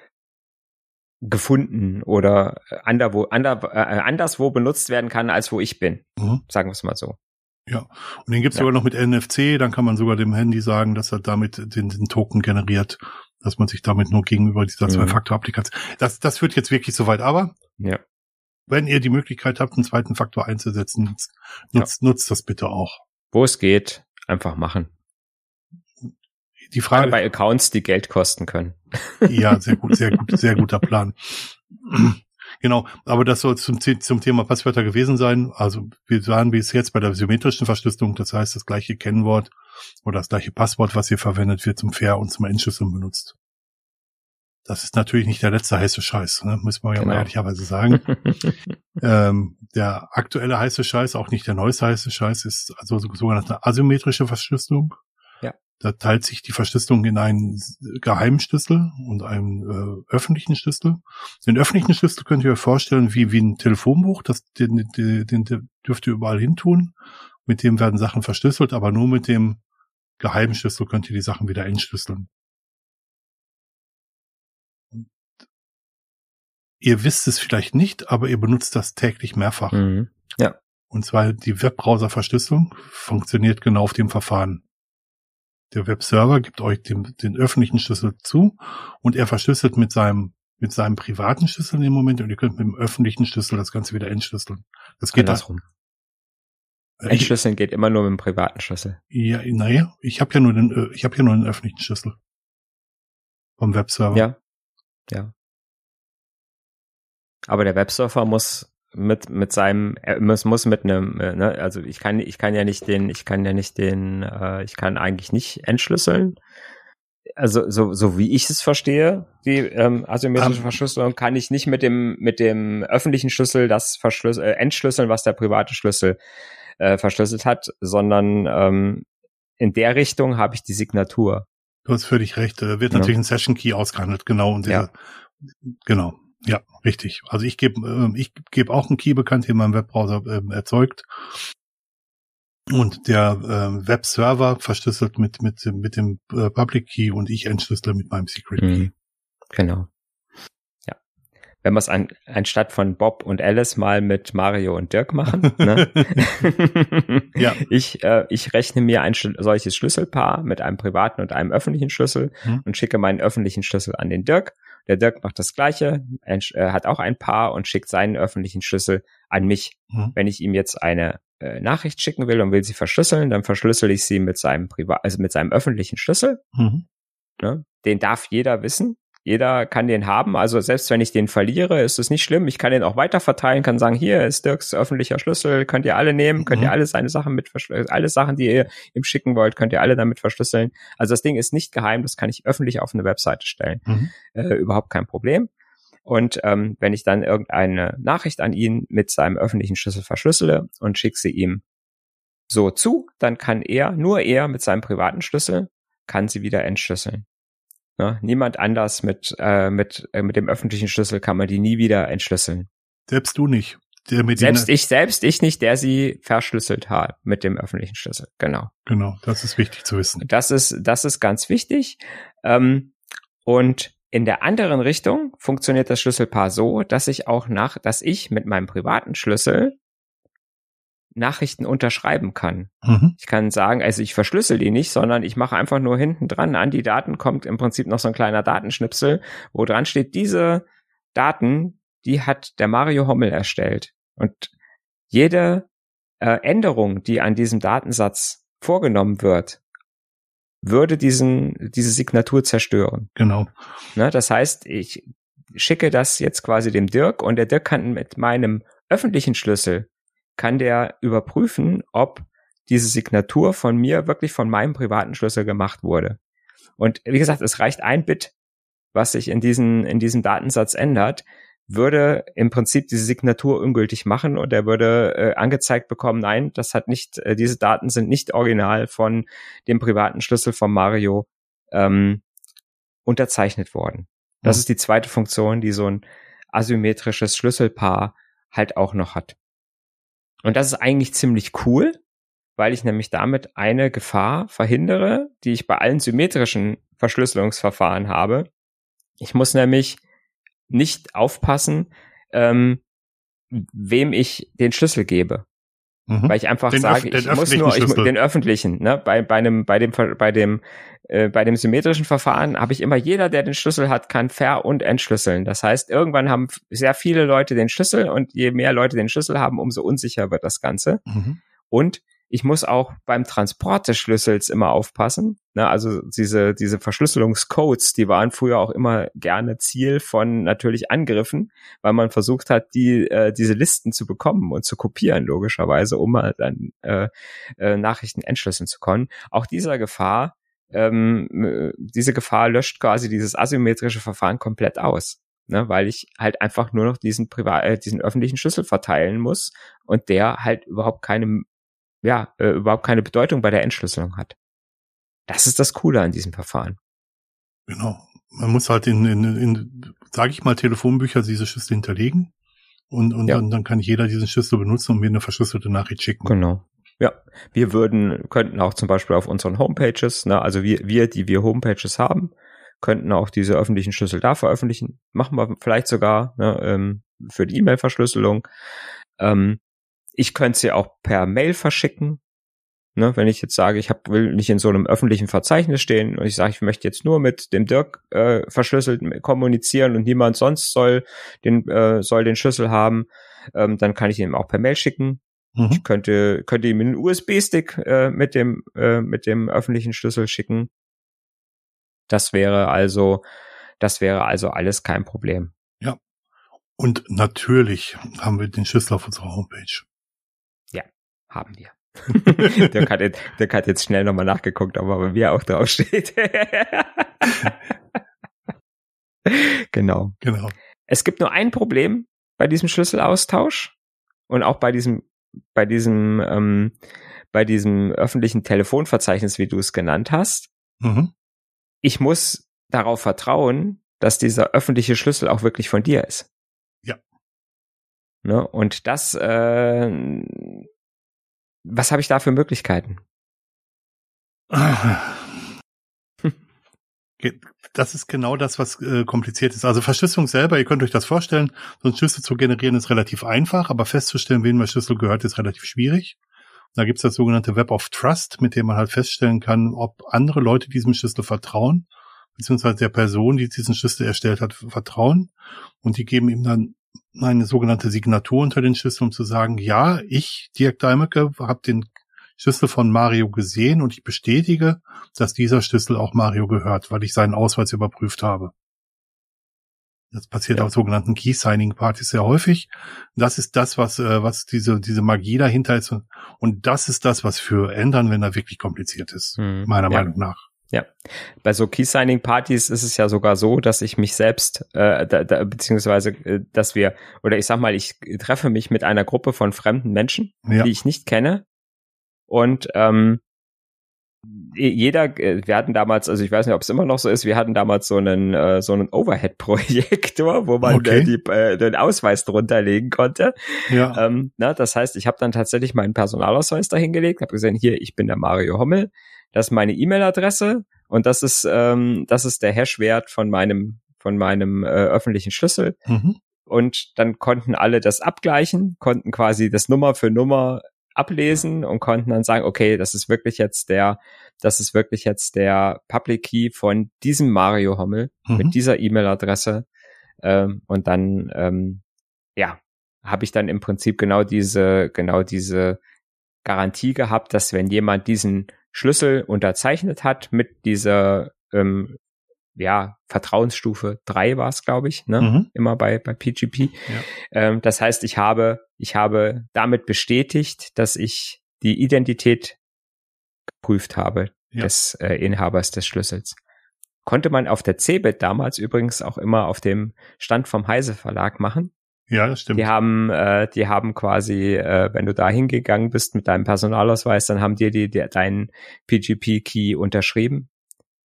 gefunden oder anderwo, ander, äh, anderswo benutzt werden kann, als wo ich bin. Mhm. Sagen wir es mal so. Ja, und den gibt's ja. sogar noch mit NFC, dann kann man sogar dem Handy sagen, dass er damit den, den Token generiert, dass man sich damit nur gegenüber dieser mhm. Zwei-Faktor-Applikation. Das, das führt jetzt wirklich so weit, aber ja. wenn ihr die Möglichkeit habt, einen zweiten Faktor einzusetzen, nutzt, nutzt, ja. nutzt das bitte auch. Wo es geht, einfach machen. Die Frage bei Accounts, die Geld kosten können. Ja, sehr gut, sehr gut, sehr guter Plan. Genau, aber das soll zum, zum Thema Passwörter gewesen sein. Also wir waren bis jetzt bei der symmetrischen Verschlüsselung, das heißt das gleiche Kennwort oder das gleiche Passwort, was hier verwendet wird zum Fair und zum Entschlüsseln benutzt. Das ist natürlich nicht der letzte heiße Scheiß, ne? muss man ja genau. mal ehrlicherweise sagen. ähm, der aktuelle heiße Scheiß, auch nicht der neueste heiße Scheiß, ist also sogenannte asymmetrische Verschlüsselung. Da teilt sich die Verschlüsselung in einen geheimen Schlüssel und einen äh, öffentlichen Schlüssel. Den öffentlichen Schlüssel könnt ihr euch vorstellen wie, wie ein Telefonbuch. Das, den, den, den dürft ihr überall hin tun. Mit dem werden Sachen verschlüsselt, aber nur mit dem geheimen Schlüssel könnt ihr die Sachen wieder entschlüsseln. ihr wisst es vielleicht nicht, aber ihr benutzt das täglich mehrfach. Mhm. Ja. Und zwar die Webbrowser-Verschlüsselung funktioniert genau auf dem Verfahren. Der Webserver gibt euch den, den öffentlichen Schlüssel zu und er verschlüsselt mit seinem mit seinem privaten Schlüssel im Moment und ihr könnt mit dem öffentlichen Schlüssel das Ganze wieder entschlüsseln. Das geht andersrum. Äh, Entschlüsseln geht immer nur mit dem privaten Schlüssel. Ja, naja, ich habe ja nur den, äh, ich habe ja nur den öffentlichen Schlüssel vom Webserver. Ja, ja. Aber der Webserver muss mit mit seinem er muss, muss mit einem äh, ne, also ich kann ich kann ja nicht den ich kann ja nicht den äh, ich kann eigentlich nicht entschlüsseln also so so wie ich es verstehe die ähm, asymmetrische um, Verschlüsselung kann ich nicht mit dem mit dem öffentlichen Schlüssel das verschlüssel äh, entschlüsseln was der private Schlüssel äh, verschlüsselt hat sondern ähm, in der Richtung habe ich die Signatur du hast völlig recht da wird natürlich ja. ein Session Key ausgehandelt genau und dieser, ja. genau ja, richtig. Also ich gebe äh, ich gebe auch einen Key bekannt, den mein Webbrowser äh, erzeugt. Und der äh, Webserver verschlüsselt mit mit mit dem äh, Public Key und ich entschlüssele mit meinem Secret Key. Mhm. Genau wenn wir es an, anstatt von Bob und Alice mal mit Mario und Dirk machen. Ne? ja. Ich, äh, ich rechne mir ein solches Schlüsselpaar mit einem privaten und einem öffentlichen Schlüssel hm. und schicke meinen öffentlichen Schlüssel an den Dirk. Der Dirk macht das gleiche, er, äh, hat auch ein Paar und schickt seinen öffentlichen Schlüssel an mich. Hm. Wenn ich ihm jetzt eine äh, Nachricht schicken will und will sie verschlüsseln, dann verschlüssel ich sie mit seinem privat, also mit seinem öffentlichen Schlüssel. Mhm. Ne? Den darf jeder wissen. Jeder kann den haben. Also selbst wenn ich den verliere, ist es nicht schlimm. Ich kann den auch weiter verteilen, kann sagen, hier ist Dirks öffentlicher Schlüssel, könnt ihr alle nehmen, könnt mhm. ihr alle seine Sachen mit alle Sachen, die ihr ihm schicken wollt, könnt ihr alle damit verschlüsseln. Also das Ding ist nicht geheim, das kann ich öffentlich auf eine Webseite stellen. Mhm. Äh, überhaupt kein Problem. Und ähm, wenn ich dann irgendeine Nachricht an ihn mit seinem öffentlichen Schlüssel verschlüssele und schicke sie ihm so zu, dann kann er, nur er mit seinem privaten Schlüssel, kann sie wieder entschlüsseln. Ne? Niemand anders mit, äh, mit, äh, mit dem öffentlichen Schlüssel kann man die nie wieder entschlüsseln. Selbst du nicht. Selbst ich, selbst ich nicht, der sie verschlüsselt hat mit dem öffentlichen Schlüssel. Genau. Genau, das ist wichtig zu wissen. Das ist, das ist ganz wichtig. Ähm, und in der anderen Richtung funktioniert das Schlüsselpaar so, dass ich auch nach, dass ich mit meinem privaten Schlüssel Nachrichten unterschreiben kann. Mhm. Ich kann sagen, also ich verschlüssel die nicht, sondern ich mache einfach nur hinten dran an die Daten kommt im Prinzip noch so ein kleiner Datenschnipsel, wo dran steht, diese Daten, die hat der Mario Hommel erstellt. Und jede äh, Änderung, die an diesem Datensatz vorgenommen wird, würde diesen, diese Signatur zerstören. Genau. Ne, das heißt, ich schicke das jetzt quasi dem Dirk und der Dirk kann mit meinem öffentlichen Schlüssel kann der überprüfen, ob diese Signatur von mir wirklich von meinem privaten Schlüssel gemacht wurde. Und wie gesagt, es reicht ein Bit, was sich in diesen, in diesem Datensatz ändert, würde im Prinzip diese Signatur ungültig machen und er würde äh, angezeigt bekommen, nein, das hat nicht, äh, diese Daten sind nicht original von dem privaten Schlüssel von Mario ähm, unterzeichnet worden. Das mhm. ist die zweite Funktion, die so ein asymmetrisches Schlüsselpaar halt auch noch hat. Und das ist eigentlich ziemlich cool, weil ich nämlich damit eine Gefahr verhindere, die ich bei allen symmetrischen Verschlüsselungsverfahren habe. Ich muss nämlich nicht aufpassen, ähm, wem ich den Schlüssel gebe. Mhm. Weil ich einfach den sage, ich muss nur ich, den öffentlichen, ne? Bei, bei einem, bei dem, bei dem, äh, bei dem symmetrischen Verfahren habe ich immer jeder, der den Schlüssel hat, kann ver- und entschlüsseln. Das heißt, irgendwann haben sehr viele Leute den Schlüssel und je mehr Leute den Schlüssel haben, umso unsicher wird das Ganze. Mhm. Und ich muss auch beim Transport des Schlüssels immer aufpassen. Ne, also diese, diese Verschlüsselungscodes, die waren früher auch immer gerne Ziel von natürlich Angriffen, weil man versucht hat, die, äh, diese Listen zu bekommen und zu kopieren, logischerweise, um mal dann äh, äh, Nachrichten entschlüsseln zu können. Auch dieser Gefahr, ähm, äh, diese Gefahr löscht quasi dieses asymmetrische Verfahren komplett aus. Ne, weil ich halt einfach nur noch diesen privat, äh, diesen öffentlichen Schlüssel verteilen muss und der halt überhaupt keine ja, äh, überhaupt keine Bedeutung bei der Entschlüsselung hat. Das ist das Coole an diesem Verfahren. Genau. Man muss halt in, in, in sage ich mal, Telefonbücher diese Schlüssel hinterlegen und, und ja. dann, dann kann jeder diesen Schlüssel benutzen und mir eine verschlüsselte Nachricht schicken. Genau. Ja, wir würden, könnten auch zum Beispiel auf unseren Homepages, ne, also wir, wir, die wir Homepages haben, könnten auch diese öffentlichen Schlüssel da veröffentlichen. Machen wir vielleicht sogar ne, ähm, für die E-Mail-Verschlüsselung. Ähm, ich könnte sie auch per Mail verschicken. Ne, wenn ich jetzt sage, ich hab, will nicht in so einem öffentlichen Verzeichnis stehen und ich sage, ich möchte jetzt nur mit dem Dirk äh, verschlüsselt kommunizieren und niemand sonst soll den äh, soll den Schlüssel haben, ähm, dann kann ich ihm auch per Mail schicken. Mhm. Ich könnte könnte ihm einen USB-Stick äh, mit dem äh, mit dem öffentlichen Schlüssel schicken. Das wäre also das wäre also alles kein Problem. Ja. Und natürlich haben wir den Schlüssel auf unserer Homepage haben wir. der, hat jetzt, der hat jetzt schnell nochmal nachgeguckt, aber bei mir auch draufsteht. genau. Genau. Es gibt nur ein Problem bei diesem Schlüsselaustausch und auch bei diesem, bei diesem, ähm, bei diesem öffentlichen Telefonverzeichnis, wie du es genannt hast. Mhm. Ich muss darauf vertrauen, dass dieser öffentliche Schlüssel auch wirklich von dir ist. Ja. Ne? Und das, äh, was habe ich da für Möglichkeiten? Das ist genau das, was äh, kompliziert ist. Also Verschlüsselung selber, ihr könnt euch das vorstellen, so einen Schlüssel zu generieren ist relativ einfach, aber festzustellen, wem der Schlüssel gehört, ist relativ schwierig. Da gibt es das sogenannte Web of Trust, mit dem man halt feststellen kann, ob andere Leute diesem Schlüssel vertrauen, beziehungsweise der Person, die diesen Schlüssel erstellt hat, vertrauen. Und die geben ihm dann eine sogenannte Signatur unter den Schlüssel, um zu sagen, ja, ich, Dirk Deimecke, habe den Schlüssel von Mario gesehen und ich bestätige, dass dieser Schlüssel auch Mario gehört, weil ich seinen Ausweis überprüft habe. Das passiert ja. auf sogenannten Key-Signing-Partys sehr häufig. Das ist das, was, äh, was diese, diese Magie dahinter ist. Und das ist das, was für Ändern, wirklich kompliziert ist, hm. meiner ja. Meinung nach. Ja, bei so Key-Signing-Partys ist es ja sogar so, dass ich mich selbst, äh, da, da, beziehungsweise, äh, dass wir, oder ich sag mal, ich treffe mich mit einer Gruppe von fremden Menschen, ja. die ich nicht kenne. Und ähm, jeder, äh, wir hatten damals, also ich weiß nicht, ob es immer noch so ist, wir hatten damals so einen äh, so einen Overhead-Projektor, wo man okay. äh, die, äh, den Ausweis drunter legen konnte. Ja. Ähm, na, das heißt, ich habe dann tatsächlich meinen Personalausweis dahingelegt, habe gesehen, hier, ich bin der Mario Hommel das ist meine E-Mail-Adresse und das ist, ähm, das ist der Hashwert von meinem, von meinem äh, öffentlichen Schlüssel. Mhm. Und dann konnten alle das abgleichen, konnten quasi das Nummer für Nummer ablesen und konnten dann sagen, okay, das ist wirklich jetzt der, das ist wirklich jetzt der Public Key von diesem Mario Hommel mhm. mit dieser E-Mail-Adresse. Ähm, und dann, ähm, ja, habe ich dann im Prinzip genau diese, genau diese Garantie gehabt, dass wenn jemand diesen Schlüssel unterzeichnet hat mit dieser ähm, ja, Vertrauensstufe 3 war es, glaube ich, ne? Mhm. Immer bei, bei PGP. Ja. Ähm, das heißt, ich habe, ich habe damit bestätigt, dass ich die Identität geprüft habe ja. des äh, Inhabers des Schlüssels. Konnte man auf der CeBIT damals übrigens auch immer auf dem Stand vom Heise Verlag machen. Ja, das stimmt. Die haben, äh, die haben quasi, äh, wenn du da hingegangen bist mit deinem Personalausweis, dann haben dir die, die deinen PGP-Key unterschrieben.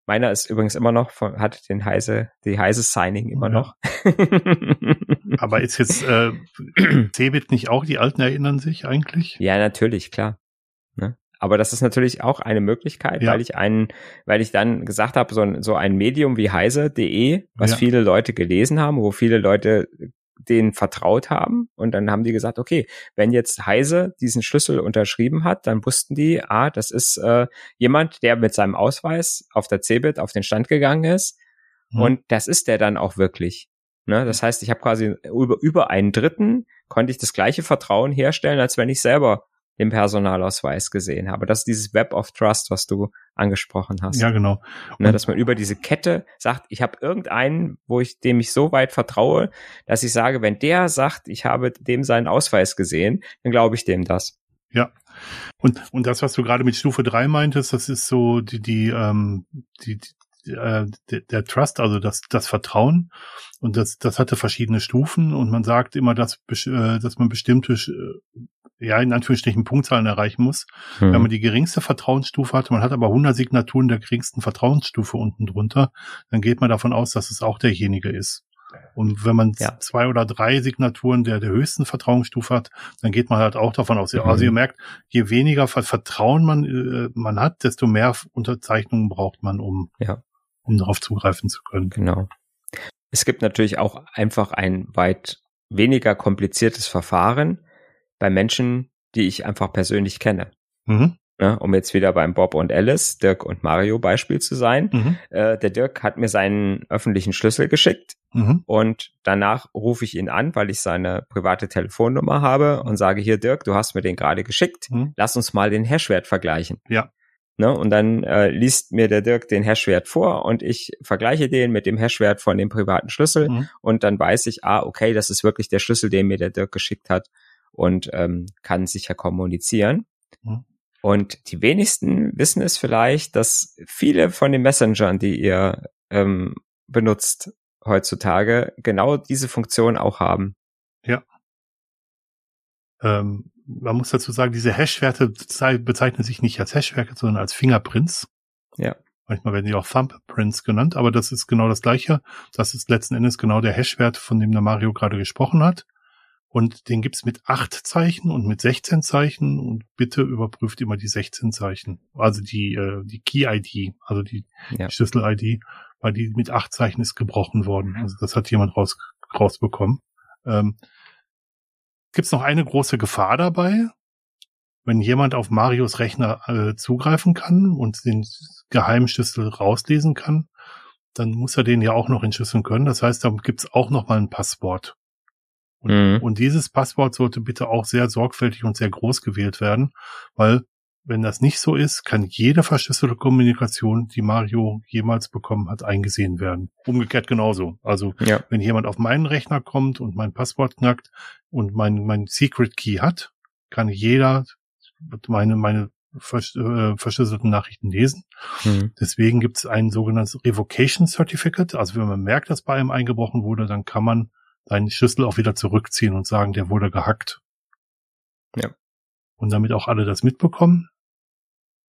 Meiner ist übrigens immer noch, von, hat den heise, die heise Signing immer Ja. noch. Aber ist jetzt äh, Cebit nicht auch, die Alten erinnern sich eigentlich? Ja, natürlich, klar. Ne? Aber das ist natürlich auch eine Möglichkeit, Ja. weil ich einen, weil ich dann gesagt habe, so ein, so ein Medium wie heise.de, was Ja. viele Leute gelesen haben, wo viele Leute denen vertraut haben und dann haben die gesagt, okay, wenn jetzt Heise diesen Schlüssel unterschrieben hat, dann wussten die, ah, das ist äh, jemand, der mit seinem Ausweis auf der CeBIT auf den Stand gegangen ist Hm. und das ist der dann auch wirklich. Ne? Das heißt, ich habe quasi über, über einen Dritten konnte ich das gleiche Vertrauen herstellen, als wenn ich selber den Personalausweis gesehen habe. Das ist dieses Web of Trust, was du angesprochen hast. Ja, genau. ne, dass man über diese Kette sagt, ich habe irgendeinen, wo ich dem ich so weit vertraue, dass ich sage, wenn der sagt, ich habe dem seinen Ausweis gesehen, dann glaube ich dem das. Und, und das, was du gerade mit Stufe 3 meintest, das ist so die, die, ähm, die, die äh, der, der Trust, also das, das Vertrauen. Und das, das hatte verschiedene Stufen und man sagt immer, dass, äh, dass man bestimmte, äh, ja, in Anführungsstrichen Punktzahlen erreichen muss. Hm. Wenn man die geringste Vertrauensstufe hat, man hat aber 100 Signaturen der geringsten Vertrauensstufe unten drunter, dann geht man davon aus, dass es auch derjenige ist. Und wenn man Ja. zwei oder drei Signaturen der, der höchsten Vertrauensstufe hat, dann geht man halt auch davon aus. Mhm. Also ihr merkt, je weniger Ver- Vertrauen man, äh, man hat, desto mehr Unterzeichnungen braucht man, um, Ja. Um darauf zugreifen zu können. Genau. Es gibt natürlich auch einfach ein weit weniger kompliziertes Verfahren bei Menschen, die ich einfach persönlich kenne. Mhm. Ne? Um jetzt wieder beim Bob und Alice, Dirk und Mario Beispiel zu sein. Mhm. Äh, der Dirk hat mir seinen öffentlichen Schlüssel geschickt Mhm. und danach rufe ich ihn an, weil ich seine private Telefonnummer habe und sage, hier Dirk, du hast mir den gerade geschickt, Mhm. lass uns mal den Hashwert vergleichen. Ja. Ne? Und dann äh, liest mir der Dirk den Hashwert vor und ich vergleiche den mit dem Hashwert von dem privaten Schlüssel Mhm. und dann weiß ich, ah, okay, das ist wirklich der Schlüssel, den mir der Dirk geschickt hat und ähm, kann sicher kommunizieren. Mhm. Und die wenigsten wissen es vielleicht, dass viele von den Messengern, die ihr ähm, benutzt heutzutage, genau diese Funktion auch haben. Ähm, man muss dazu sagen, diese Hashwerte zei- bezeichnen sich nicht als Hashwerte, sondern als Fingerprints. Ja. Manchmal werden die auch Thumbprints genannt, aber das ist genau das Gleiche. Das ist letzten Endes genau der Hashwert, von dem der Mario gerade gesprochen hat. Und den gibt's mit acht Zeichen und mit 16 Zeichen und bitte überprüft immer die 16 Zeichen. Also die, äh, die Key-ID, also die Ja. Schlüssel-ID, weil die mit acht Zeichen ist gebrochen worden. Also das hat jemand raus, rausbekommen. Ähm, Gibt's noch eine große Gefahr dabei? Wenn jemand auf Marios Rechner äh, zugreifen kann und den geheimen Schlüssel rauslesen kann, dann muss er den ja auch noch entschlüsseln können. Das heißt, da gibt's auch noch mal ein Passwort. Und, Mhm. und dieses Passwort sollte bitte auch sehr sorgfältig und sehr groß gewählt werden, weil wenn das nicht so ist, kann jede verschlüsselte Kommunikation, die Mario jemals bekommen hat, eingesehen werden. Umgekehrt genauso. Also Ja. wenn jemand auf meinen Rechner kommt und mein Passwort knackt und mein, mein Secret Key hat, kann jeder meine, meine vers äh, verschlüsselten Nachrichten lesen. Mhm. Deswegen gibt es ein sogenanntes Revocation Certificate. Also wenn man merkt, dass bei einem eingebrochen wurde, dann kann man seinen Schlüssel auch wieder zurückziehen und sagen, der wurde gehackt. Ja. Und damit auch alle das mitbekommen,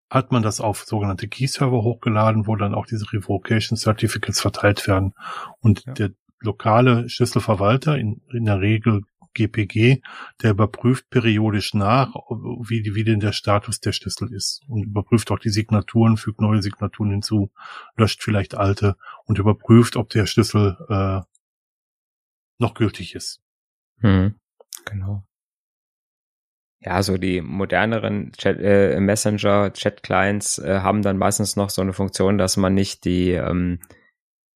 hat man das auf sogenannte Key-Server hochgeladen, wo dann auch diese Revocation Certificates verteilt werden. Und Ja. der lokale Schlüsselverwalter, in, in der Regel GPG, der überprüft periodisch nach, wie, wie denn der Status der Schlüssel ist. Und überprüft auch die Signaturen, fügt neue Signaturen hinzu, löscht vielleicht alte und überprüft, ob der Schlüssel äh, noch gültig ist. Mhm. Genau. Ja, so die moderneren Chat, äh, Messenger, Chat-Clients äh, haben dann meistens noch so eine Funktion, dass man nicht die, ähm,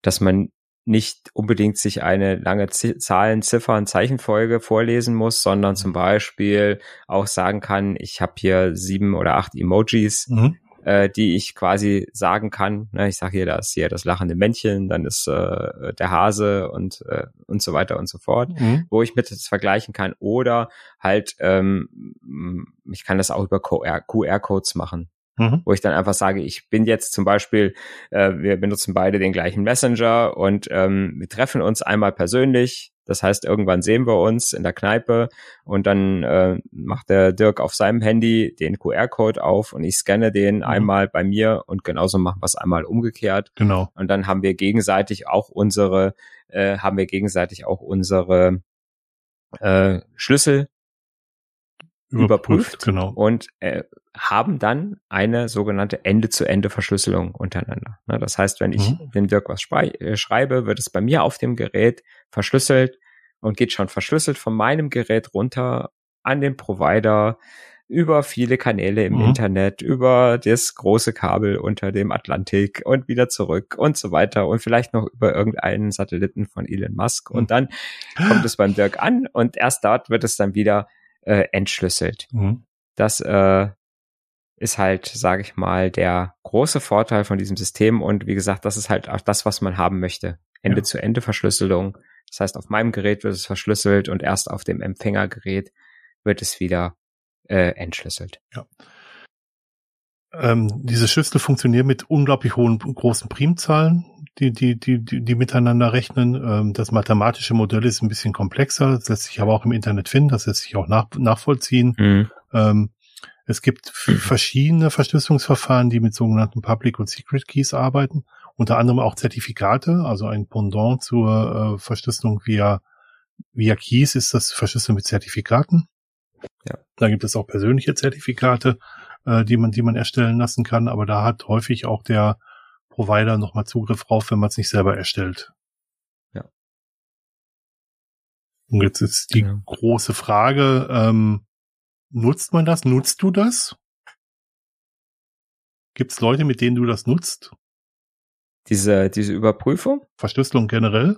dass man nicht unbedingt sich eine lange Z Zahlen, Ziffern, Zeichenfolge vorlesen muss, sondern zum Beispiel auch sagen kann, ich habe hier sieben oder acht Emojis, Mhm. Äh, die ich quasi sagen kann. Ne, ich sage hier, da ist hier das lachende Männchen, dann ist äh, der Hase und äh, und so weiter und so fort Mhm. wo ich mit das vergleichen kann. Oder halt, ähm, ich kann das auch über QR-Codes machen, Mhm. wo ich dann einfach sage, ich bin jetzt zum Beispiel, äh, wir benutzen beide den gleichen Messenger und ähm, wir treffen uns einmal persönlich. Das heißt, irgendwann sehen wir uns in der Kneipe und dann äh, macht der Dirk auf seinem Handy den QR-Code auf und ich scanne den mhm. einmal bei mir und genauso machen wir es einmal umgekehrt. Genau. Und dann haben wir gegenseitig auch unsere, äh, haben wir gegenseitig auch unsere äh, Schlüssel überprüft, überprüft genau. und äh, haben dann eine sogenannte Ende-zu-Ende-Verschlüsselung untereinander. Ne, das heißt, wenn ich mhm. dem Dirk was äh, schreibe, wird es bei mir auf dem Gerät verschlüsselt und geht schon verschlüsselt von meinem Gerät runter an den Provider über viele Kanäle im mhm. Internet, über das große Kabel unter dem Atlantik und wieder zurück und so weiter und vielleicht noch über irgendeinen Satelliten von Elon Musk. Mhm. Und dann kommt es beim Dirk an und erst dort wird es dann wieder äh, entschlüsselt. Mhm. Das äh, ist halt, sage ich mal, der große Vorteil von diesem System. Und wie gesagt, das ist halt auch das, was man haben möchte. Ende-zu-Ende-Verschlüsselung. Das heißt, auf meinem Gerät wird es verschlüsselt und erst auf dem Empfängergerät wird es wieder äh, entschlüsselt. Ja. Ähm, diese Schlüssel funktionieren mit unglaublich hohen großen Primzahlen, die, die, die, die, die miteinander rechnen. Ähm, das mathematische Modell ist ein bisschen komplexer, das lässt sich aber auch im Internet finden, das lässt sich auch nach, nachvollziehen. Mhm. Ähm, es gibt verschiedene Verschlüsselungsverfahren, die mit sogenannten Public und Secret Keys arbeiten, unter anderem auch Zertifikate, also ein Pendant zur äh, Verschlüsselung via, via Keys ist das Verschlüsselung mit Zertifikaten. Ja. Da gibt es auch persönliche Zertifikate, äh, die man, die man erstellen lassen kann, aber da hat häufig auch der Provider nochmal Zugriff drauf, wenn man es nicht selber erstellt. Ja. Und jetzt ist die ja. große Frage, ähm, nutzt man das? Nutzt du das? Gibt es Leute, mit denen du das nutzt? Diese, diese Überprüfung? Verschlüsselung generell?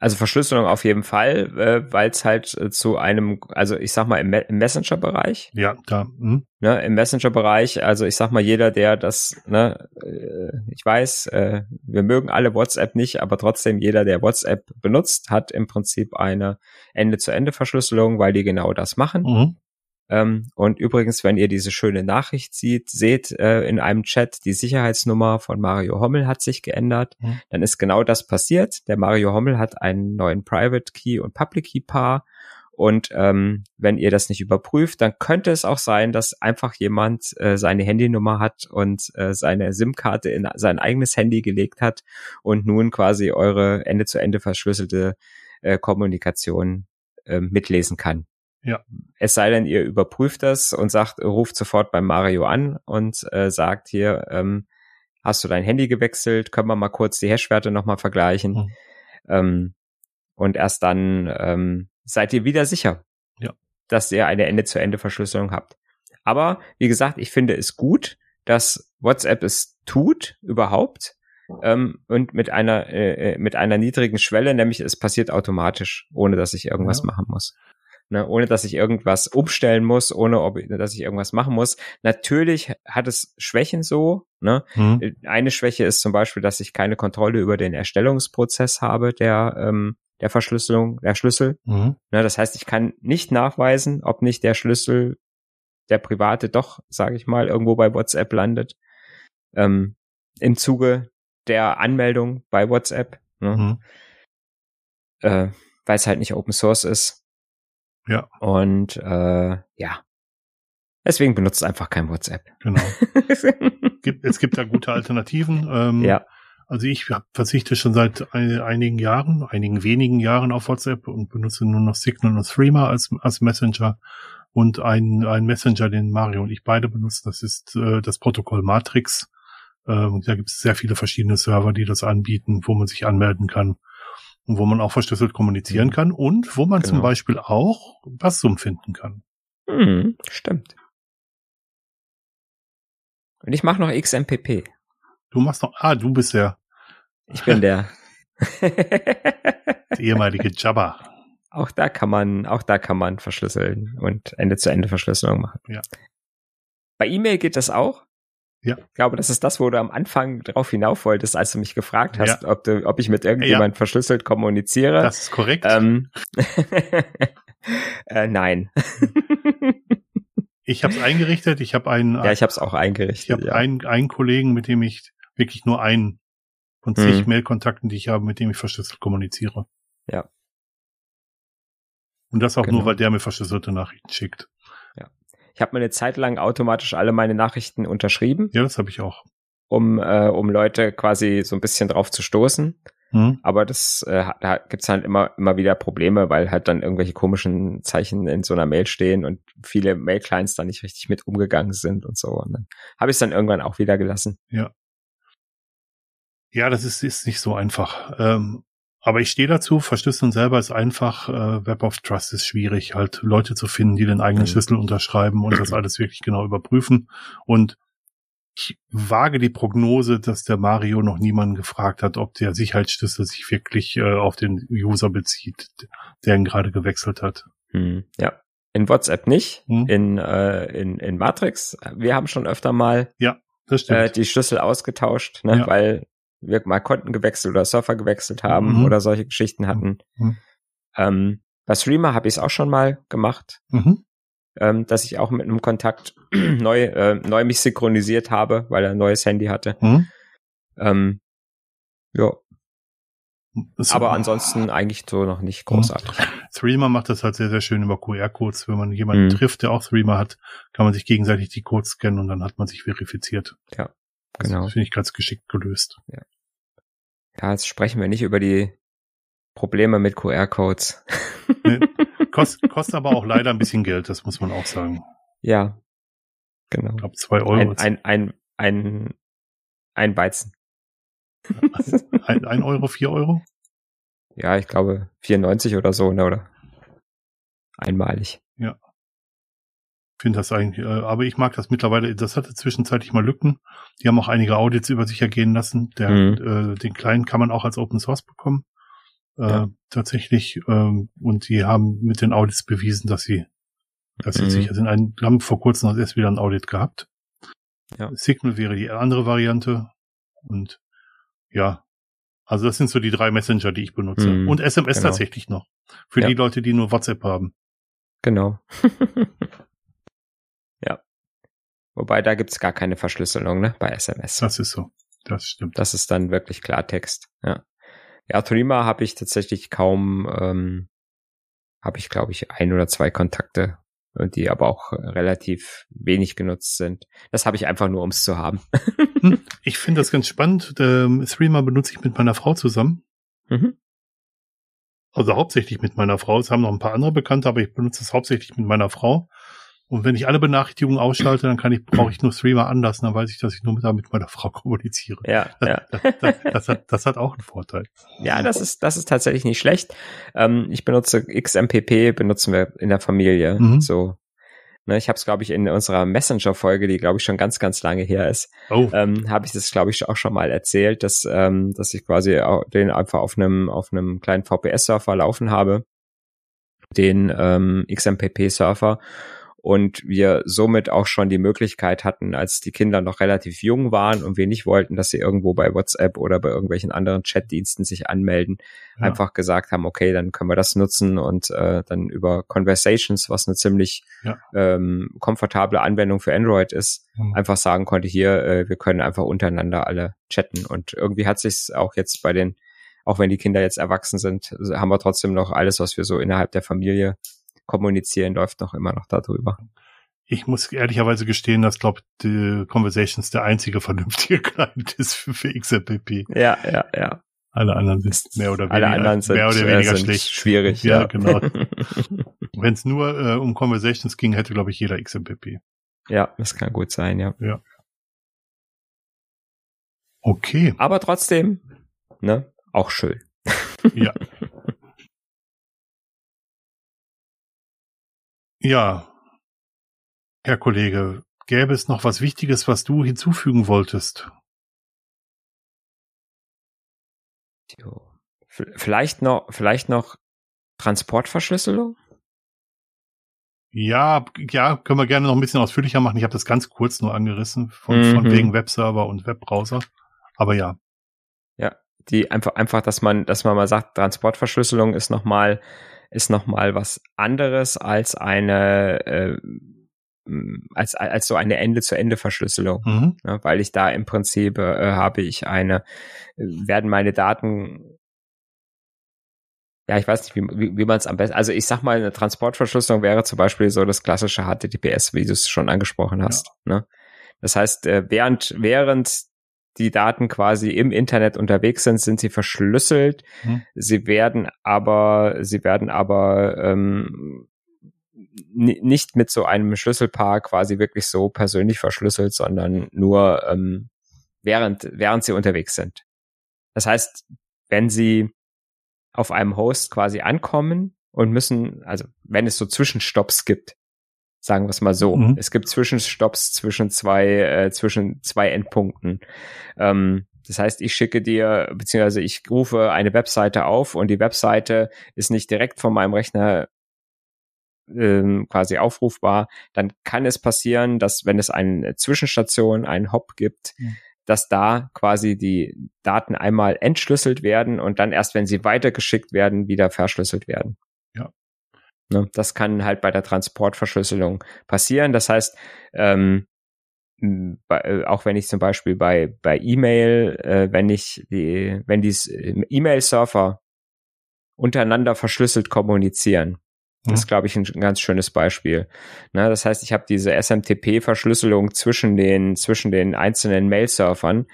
Also Verschlüsselung auf jeden Fall, äh, weil es halt äh, zu einem, also ich sag mal im, Me im Messenger-Bereich. Ja, da. Hm. Ne, Im Messenger-Bereich, also ich sag mal, jeder, der das, ne, äh, ich weiß, äh, wir mögen alle WhatsApp nicht, aber trotzdem jeder, der WhatsApp benutzt, hat im Prinzip eine Ende-zu-Ende-Verschlüsselung, weil die genau das machen. Mhm. Ähm, und übrigens, wenn ihr diese schöne Nachricht sieht, seht äh, in einem Chat, die Sicherheitsnummer von Mario Hommel hat sich geändert. Mhm. Dann ist genau das passiert. Der Mario Hommel hat einen neuen Private Key und Public Key Paar. Und ähm, wenn ihr das nicht überprüft, dann könnte es auch sein, dass einfach jemand äh, seine Handynummer hat und äh, seine SIM-Karte in sein eigenes Handy gelegt hat und nun quasi eure Ende-zu-Ende -Ende verschlüsselte äh, Kommunikation äh, mitlesen kann. Ja. Es sei denn, ihr überprüft das und sagt, ruft sofort beim Mario an und äh, sagt hier, ähm, hast du dein Handy gewechselt? Können wir mal kurz die Hashwerte nochmal vergleichen? Mhm. Ähm, und erst dann ähm, seid ihr wieder sicher, ja. dass ihr eine Ende-zu-Ende-Verschlüsselung habt. Aber wie gesagt, ich finde es gut, dass WhatsApp es tut überhaupt ähm, und mit einer äh, äh mit einer niedrigen Schwelle, nämlich es passiert automatisch, ohne dass ich irgendwas ja. machen muss ne, ohne dass ich irgendwas umstellen muss, ohne ob, dass ich irgendwas machen muss. Natürlich hat es Schwächen so. Ne? Mhm. Eine Schwäche ist zum Beispiel, dass ich keine Kontrolle über den Erstellungsprozess habe, der ähm, der Verschlüsselung, der Schlüssel. Mhm. Ne, das heißt, ich kann nicht nachweisen, ob nicht der Schlüssel, der private, doch, sage ich mal, irgendwo bei WhatsApp landet. Ähm, Im Zuge der Anmeldung bei WhatsApp. Ne? Mhm. Äh, weil es halt nicht Open Source ist. Ja. Und äh, ja. Deswegen benutzt einfach kein WhatsApp. Genau. es gibt da gute Alternativen. Ähm, ja. Also ich verzichte schon seit einigen Jahren, einigen wenigen Jahren auf WhatsApp und benutze nur noch Signal und Threema als, als Messenger und ein, ein Messenger, den Mario und ich beide benutzen. Das ist äh, das Protokoll Matrix. Ähm, da gibt es sehr viele verschiedene Server, die das anbieten, wo man sich anmelden kann wo man auch verschlüsselt kommunizieren mhm. kann und wo man genau. zum Beispiel auch Passum finden kann. Hm, stimmt. Und ich mache noch XMPP. Du machst noch, ah, du bist der. Ich bin der. der ehemalige Jabba. Auch da kann man, auch da kann man verschlüsseln und Ende-zu-Ende-Verschlüsselung machen. Ja. Bei E-Mail geht das auch. Ja. Ich glaube, das ist das, wo du am Anfang drauf hinauf wolltest, als du mich gefragt hast, ja. ob, du, ob ich mit irgendjemand ja. verschlüsselt kommuniziere. Das ist korrekt. Ähm, äh, nein. ich habe es eingerichtet. Ich habe einen. Ja, ich habe es auch eingerichtet. Ich habe ja. einen, einen Kollegen, mit dem ich wirklich nur einen von zig hm. Mailkontakten, die ich habe, mit dem ich verschlüsselt kommuniziere. Ja. Und das auch Genau. nur, weil der mir verschlüsselte Nachrichten schickt. Ich habe mir eine Zeit lang automatisch alle meine Nachrichten unterschrieben, Ja, das habe ich auch. um, äh, um Leute quasi so ein bisschen drauf zu stoßen. Hm? Aber das, äh, da gibt's halt immer, immer wieder Probleme, weil halt dann irgendwelche komischen Zeichen in so einer Mail stehen und viele Mail-Clients da nicht richtig mit umgegangen sind und so. Und dann habe ich es dann irgendwann auch wieder gelassen. Ja, das ist, ist nicht so einfach. Ähm, aber ich stehe dazu, Verschlüsseln selber ist einfach, äh, Web of Trust ist schwierig, halt Leute zu finden, die den eigenen Mhm. Schlüssel unterschreiben und das alles wirklich genau überprüfen. Und ich wage die Prognose, dass der Mario noch niemanden gefragt hat, ob der Sicherheitsschlüssel sich wirklich äh, auf den User bezieht, der ihn gerade gewechselt hat. Hm, ja. In WhatsApp nicht, Hm. in, äh, in, in Matrix. Wir haben schon öfter mal Das stimmt. äh, die Schlüssel ausgetauscht, ne, Ja. weil wir mal Konten gewechselt oder Surfer gewechselt haben Mhm. oder solche Geschichten hatten. Mhm. Ähm, bei Streamer habe ich es auch schon mal gemacht, mhm. ähm, dass ich auch mit einem Kontakt neu, äh, neu mich synchronisiert habe, weil er ein neues Handy hatte. Mhm. Ähm, ja, Das- aber ansonsten eigentlich so noch nicht großartig. Threema macht das halt sehr, sehr schön über QR-Codes. Wenn man jemanden Mhm. trifft, der auch Threema hat, kann man sich gegenseitig die Codes scannen und dann hat man sich verifiziert. Ja, genau. finde ich ganz geschickt gelöst. Ja, jetzt sprechen wir nicht über die Probleme mit QR-Codes. Nee, Kost, kostet aber auch leider ein bisschen Geld, das muss man auch sagen. ja, genau. Ich glaube, zwei Euro. Ein, ein, ein, ein, ein Weizen. ein, ein Euro, vier Euro? Ja, ich glaube 94 oder so, ne, oder? Einmalig. Finde das eigentlich, äh, aber ich mag das mittlerweile, das hatte zwischenzeitlich mal Lücken. Die haben auch einige Audits über sich ergehen lassen. Der, Mhm. äh, den kleinen kann man auch als Open Source bekommen. Äh, Ja. Tatsächlich. ähm, und die haben mit den Audits bewiesen, dass sie, dass sie Mhm. sicher sind. Ein, wir haben vor kurzem erst wieder ein Audit gehabt. Ja. Signal wäre die andere Variante. Und ja, also das sind so die drei Messenger, die ich benutze. Mhm, Und SMS genau. tatsächlich noch. Für Ja. die Leute, die nur WhatsApp haben. Genau. Wobei, da gibt's gar keine Verschlüsselung, ne, bei SMS. Das ist so. Das stimmt. Das ist dann wirklich Klartext. Ja. Ja, Threema habe ich tatsächlich kaum, ähm, habe ich glaube ich ein oder zwei Kontakte, und die aber auch äh, relativ wenig genutzt sind. Das habe ich einfach nur, ums zu haben. Hm, Ich finde das ganz spannend. Ähm, Threema benutze ich mit meiner Frau zusammen. Mhm. Also hauptsächlich mit meiner Frau. Es haben noch ein paar andere Bekannte, aber ich benutze es hauptsächlich mit meiner Frau. Und wenn ich alle Benachrichtigungen ausschalte, dann kann ich, brauche ich nur Threema anlassen, dann weiß ich, dass ich nur mit, da mit meiner Frau kommuniziere. Ja, ja. Das, das, das, hat, das hat auch einen Vorteil. Ja, das ist, das ist tatsächlich nicht schlecht. Ähm, ich benutze XMPP, benutzen wir in der Familie. Mhm. So. Ne, ich habe es, glaube ich, in unserer Messenger-Folge, die, glaube ich, schon ganz, ganz lange her ist, Oh, ähm, habe ich das, glaube ich, auch schon mal erzählt, dass, ähm, dass ich quasi auch den einfach auf einem, auf einem kleinen VPS-Surfer laufen habe, den ähm, XMPP-Surfer. Und wir somit auch schon die Möglichkeit hatten, als die Kinder noch relativ jung waren und wir nicht wollten, dass sie irgendwo bei WhatsApp oder bei irgendwelchen anderen Chatdiensten sich anmelden, ja. einfach gesagt haben, okay, dann können wir das nutzen und äh, dann über Conversations, was eine ziemlich Ja. ähm, komfortable Anwendung für Android ist, Mhm. einfach sagen konnte, hier, äh, wir können einfach untereinander alle chatten. Und irgendwie hat sich's auch jetzt bei den, auch wenn die Kinder jetzt erwachsen sind, haben wir trotzdem noch alles, was wir so innerhalb der Familie kommunizieren, läuft noch immer noch darüber. Ich muss ehrlicherweise gestehen, dass, glaube die Conversations der einzige vernünftige Client ist für, für XMPP. Ja, ja, ja. Alle anderen sind mehr oder weniger, Alle anderen sind, mehr oder äh, weniger sind schlecht. schwierig. Ja, Ja, genau. Wenn es nur äh, um Conversations ging, hätte, glaube ich, jeder XMPP. ja, das kann gut sein, ja. Okay. Aber trotzdem, ne, auch schön. Ja. Ja. Herr Kollege, gäbe es noch was Wichtiges, was du hinzufügen wolltest? Vielleicht noch, vielleicht noch Transportverschlüsselung? Ja, ja, können wir gerne noch ein bisschen ausführlicher machen. Ich habe das ganz kurz nur angerissen, von, von Mhm. wegen Webserver und Webbrowser. Aber ja, Die einfach, einfach, dass man, dass man mal sagt, Transportverschlüsselung ist nochmal, ist noch mal was anderes als eine, äh, als, als so eine Ende-zu-Ende-Verschlüsselung. mhm. ne, weil ich da im Prinzip äh, habe ich eine, werden meine Daten ja, ich weiß nicht, wie, wie, wie man es am besten, also ich sag mal, eine Transportverschlüsselung wäre zum Beispiel so das klassische HTTPS, wie du es schon angesprochen hast. Ja. Ne? Das heißt, äh, während, während die Daten quasi im Internet unterwegs sind, sind sie verschlüsselt. Hm. Sie werden aber, sie werden aber ähm, nicht mit so einem Schlüsselpaar quasi wirklich so persönlich verschlüsselt, sondern nur ähm, während, während sie unterwegs sind. Das heißt, wenn sie auf einem Host quasi ankommen und müssen, also wenn es so Zwischenstopps gibt, sagen wir es mal so, mhm. es gibt Zwischenstopps zwischen zwei, äh, zwischen zwei Endpunkten. Ähm, das heißt, ich schicke dir, beziehungsweise ich rufe eine Webseite auf und die Webseite ist nicht direkt von meinem Rechner ähm, quasi aufrufbar, dann kann es passieren, dass wenn es eine Zwischenstation, einen Hop gibt, mhm dass da quasi die Daten einmal entschlüsselt werden und dann erst, wenn sie weitergeschickt werden, wieder verschlüsselt werden. Ne, das kann halt bei der Transportverschlüsselung passieren. Das heißt, ähm, bei, äh, auch wenn ich zum Beispiel bei bei E-Mail, äh, wenn ich die, wenn die E-Mail-Server untereinander verschlüsselt kommunizieren, das ist, glaube ich, ein ganz schönes Beispiel. Ne, das heißt, ich habe diese SMTP-Verschlüsselung zwischen den, zwischen den einzelnen Mail-Surfern.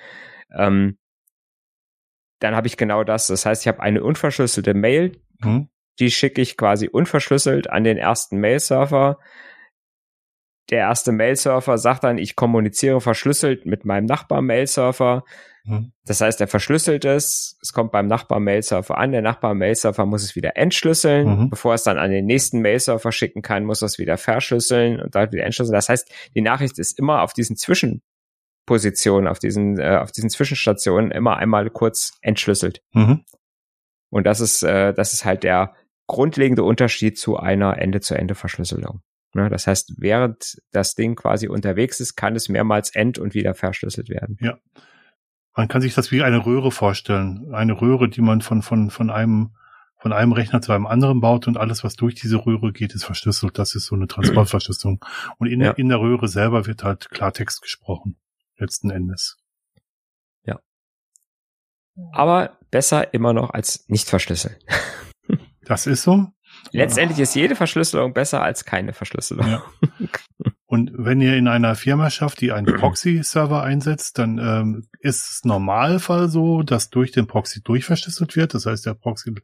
Ähm, dann habe ich genau das. Das heißt, ich habe eine unverschlüsselte Mail, mhm. Die schicke ich quasi unverschlüsselt an den ersten Mail-Server. Der erste Mail-Server sagt dann, ich kommuniziere verschlüsselt mit meinem Nachbar-Mail-Server. Mhm. Das heißt, er verschlüsselt es, es kommt beim Nachbar-Mail-Server an, der Nachbar-Mail-Server muss es wieder entschlüsseln, mhm. bevor es dann an den nächsten Mail-Server schicken kann, muss es wieder verschlüsseln und dann wieder entschlüsseln. Das heißt, die Nachricht ist immer auf diesen Zwischenpositionen, auf diesen, äh, auf diesen Zwischenstationen immer einmal kurz entschlüsselt. Mhm. Und das ist, äh, das ist halt der grundlegende Unterschied zu einer Ende-zu-Ende-Verschlüsselung. Ne? Das heißt, während das Ding quasi unterwegs ist, kann es mehrmals end- und wieder verschlüsselt werden. Ja. Man kann sich das wie eine Röhre vorstellen. Eine Röhre, die man von, von, von einem, von einem Rechner zu einem anderen baut und alles, was durch diese Röhre geht, ist verschlüsselt. Das ist so eine Transportverschlüsselung. Und in, ja. in der Röhre selber wird halt Klartext gesprochen. Letzten Endes. Ja. Aber besser immer noch als nicht verschlüsseln. Das ist so. Letztendlich ist jede Verschlüsselung besser als keine Verschlüsselung. Ja. Und wenn ihr in einer Firma schafft, die einen Proxy-Server einsetzt, dann ähm, ist es Normalfall so, dass durch den Proxy durchverschlüsselt wird. Das heißt, der Proxy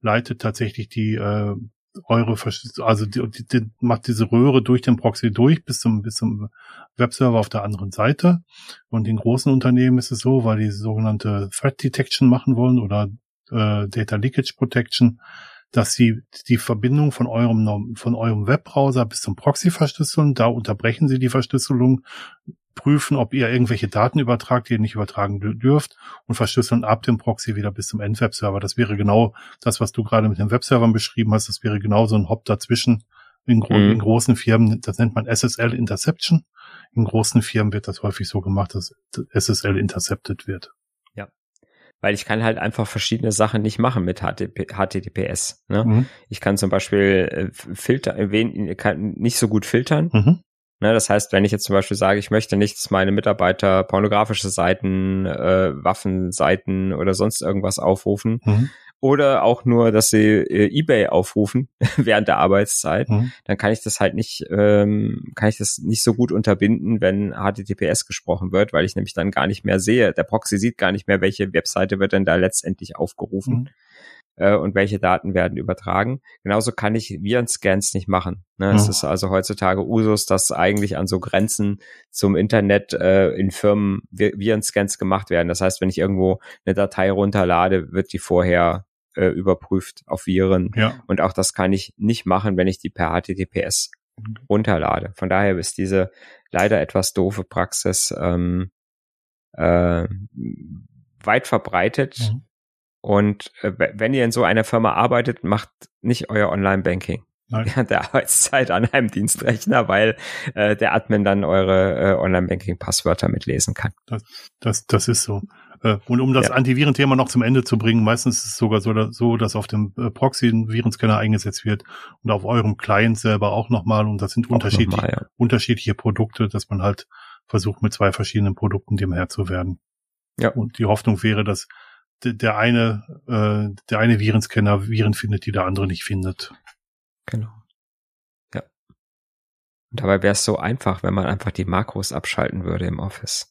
leitet tatsächlich die äh, eure Verschlüsselung, also die, die, die, macht diese Röhre durch den Proxy durch bis zum bis zum Webserver auf der anderen Seite. Und in großen Unternehmen ist es so, weil die sogenannte Threat Detection machen wollen oder äh, Data Leakage Protection, dass sie die Verbindung von eurem, von eurem Webbrowser bis zum Proxy verschlüsseln. Da unterbrechen sie die Verschlüsselung, prüfen, ob ihr irgendwelche Daten übertragt, die ihr nicht übertragen dürft und verschlüsseln ab dem Proxy wieder bis zum Endwebserver. Das wäre genau das, was du gerade mit den Webservern beschrieben hast. Das wäre genau so ein Hop dazwischen. In, gro mhm. in großen Firmen, das nennt man SSL Interception. In großen Firmen wird das häufig so gemacht, dass SSL intercepted wird weil ich kann halt einfach verschiedene Sachen nicht machen mit HTTP, HTTPS. Ne? Mhm. Ich kann zum Beispiel äh, Filter, wen, kann nicht so gut filtern. Mhm. Ne, das heißt, wenn ich jetzt zum Beispiel sage, ich möchte nicht, dass meine Mitarbeiter pornografische Seiten, äh, Waffenseiten oder sonst irgendwas aufrufen, mhm oder auch nur, dass sie äh, eBay aufrufen während der Arbeitszeit, mhm. dann kann ich das halt nicht, ähm, kann ich das nicht so gut unterbinden, wenn HTTPS gesprochen wird, weil ich nämlich dann gar nicht mehr sehe. Der Proxy sieht gar nicht mehr, welche Webseite wird denn da letztendlich aufgerufen. Mhm äh, und welche Daten werden übertragen. Genauso kann ich Virenscans nicht machen. Ne? Mhm. Es ist also heutzutage Usus, dass eigentlich an so Grenzen zum Internet äh, in Firmen Virenscans gemacht werden. Das heißt, wenn ich irgendwo eine Datei runterlade, wird die vorher äh, überprüft auf Viren. Ja. Und auch das kann ich nicht machen, wenn ich die per HTTPS runterlade. Von daher ist diese leider etwas doofe Praxis ähm, äh, weit verbreitet. Mhm. Und äh, wenn ihr in so einer Firma arbeitet, macht nicht euer Online-Banking während der Arbeitszeit an einem Dienstrechner, weil äh, der Admin dann eure äh, Online-Banking-Passwörter mitlesen kann. Das, das, das ist so. Äh, und um das ja. Antivirenthema noch zum Ende zu bringen, meistens ist es sogar so, dass auf dem äh, Proxy ein Virenscanner eingesetzt wird und auf eurem Client selber auch nochmal. Und das sind unterschiedliche, mal, ja. unterschiedliche Produkte, dass man halt versucht, mit zwei verschiedenen Produkten dem Herr zu werden. Ja. Und die Hoffnung wäre, dass der eine, äh, der eine Virenscanner Viren findet, die der andere nicht findet. Genau. Ja. Und dabei wäre es so einfach, wenn man einfach die Makros abschalten würde im Office.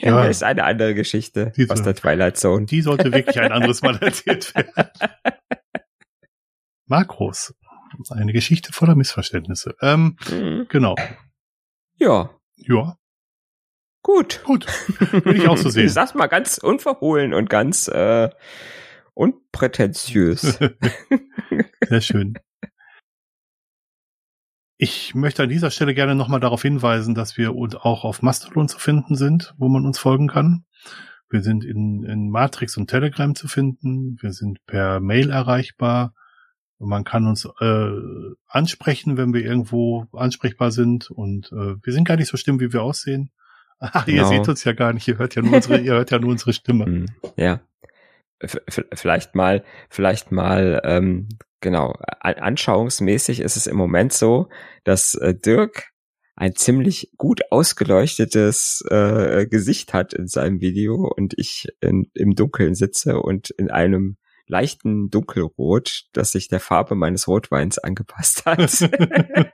Ja, ist eine andere Geschichte Diese, aus der Twilight Zone. Die sollte wirklich ein anderes Mal erzählt werden. Makros. Eine Geschichte voller Missverständnisse. Ähm, Mhm. genau. Ja, Ja, gut. gut. Würde ich auch so sehen. Ich sag's mal ganz unverhohlen und ganz äh, unprätentiös. Sehr schön. Ich möchte an dieser Stelle gerne nochmal darauf hinweisen, dass wir auch auf Mastodon zu finden sind, wo man uns folgen kann. Wir sind in, in Matrix und Telegram zu finden. Wir sind per Mail erreichbar. Man kann uns äh, ansprechen, wenn wir irgendwo ansprechbar sind. Und äh, wir sind gar nicht so schlimm, wie wir aussehen. Ach, ihr Genau. seht uns ja gar nicht. Ihr hört ja nur unsere, ihr hört ja nur unsere Stimme. Hm, ja. Vielleicht mal, vielleicht mal, ähm, genau, an anschauungsmäßig ist es im Moment so, dass äh, Dirk ein ziemlich gut ausgeleuchtetes äh, Gesicht hat in seinem Video und ich in, im Dunkeln sitze und in einem leichten Dunkelrot, das sich der Farbe meines Rotweins angepasst hat.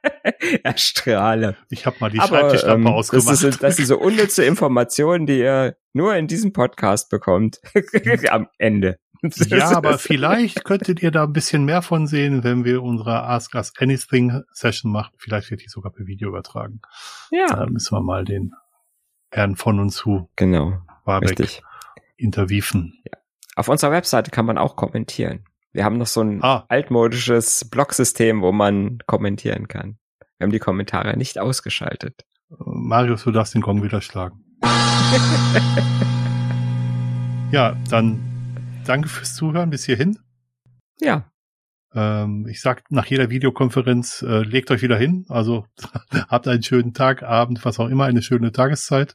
Erstrahle. Ich habe mal die Aber Schreibtischlampe ähm, das, ausgemacht. ist, das sind so unnütze Informationen, die ihr nur in diesem Podcast bekommt. Am Ende. Ja, aber vielleicht könntet ihr da ein bisschen mehr von sehen, wenn wir unsere Ask Us Anything Session machen. Vielleicht wird die sogar per Video übertragen. Ja, Da müssen wir mal den Herrn von und zu genau. Warbeck Richtig. interviewen. Auf unserer Webseite kann man auch kommentieren. Wir haben noch so ein Ah. altmodisches Blogsystem, wo man kommentieren kann. Wir haben die Kommentare nicht ausgeschaltet. Marius, du darfst den Gong wieder schlagen. ja, dann danke fürs Zuhören bis hierhin. Ja, Ähm, ich sag nach jeder Videokonferenz, äh, legt euch wieder hin. Also habt einen schönen Tag, Abend, was auch immer, eine schöne Tageszeit.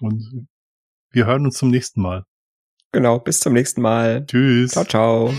Und wir hören uns zum nächsten Mal. Genau. Bis zum nächsten Mal. Tschüss. Ciao, ciao.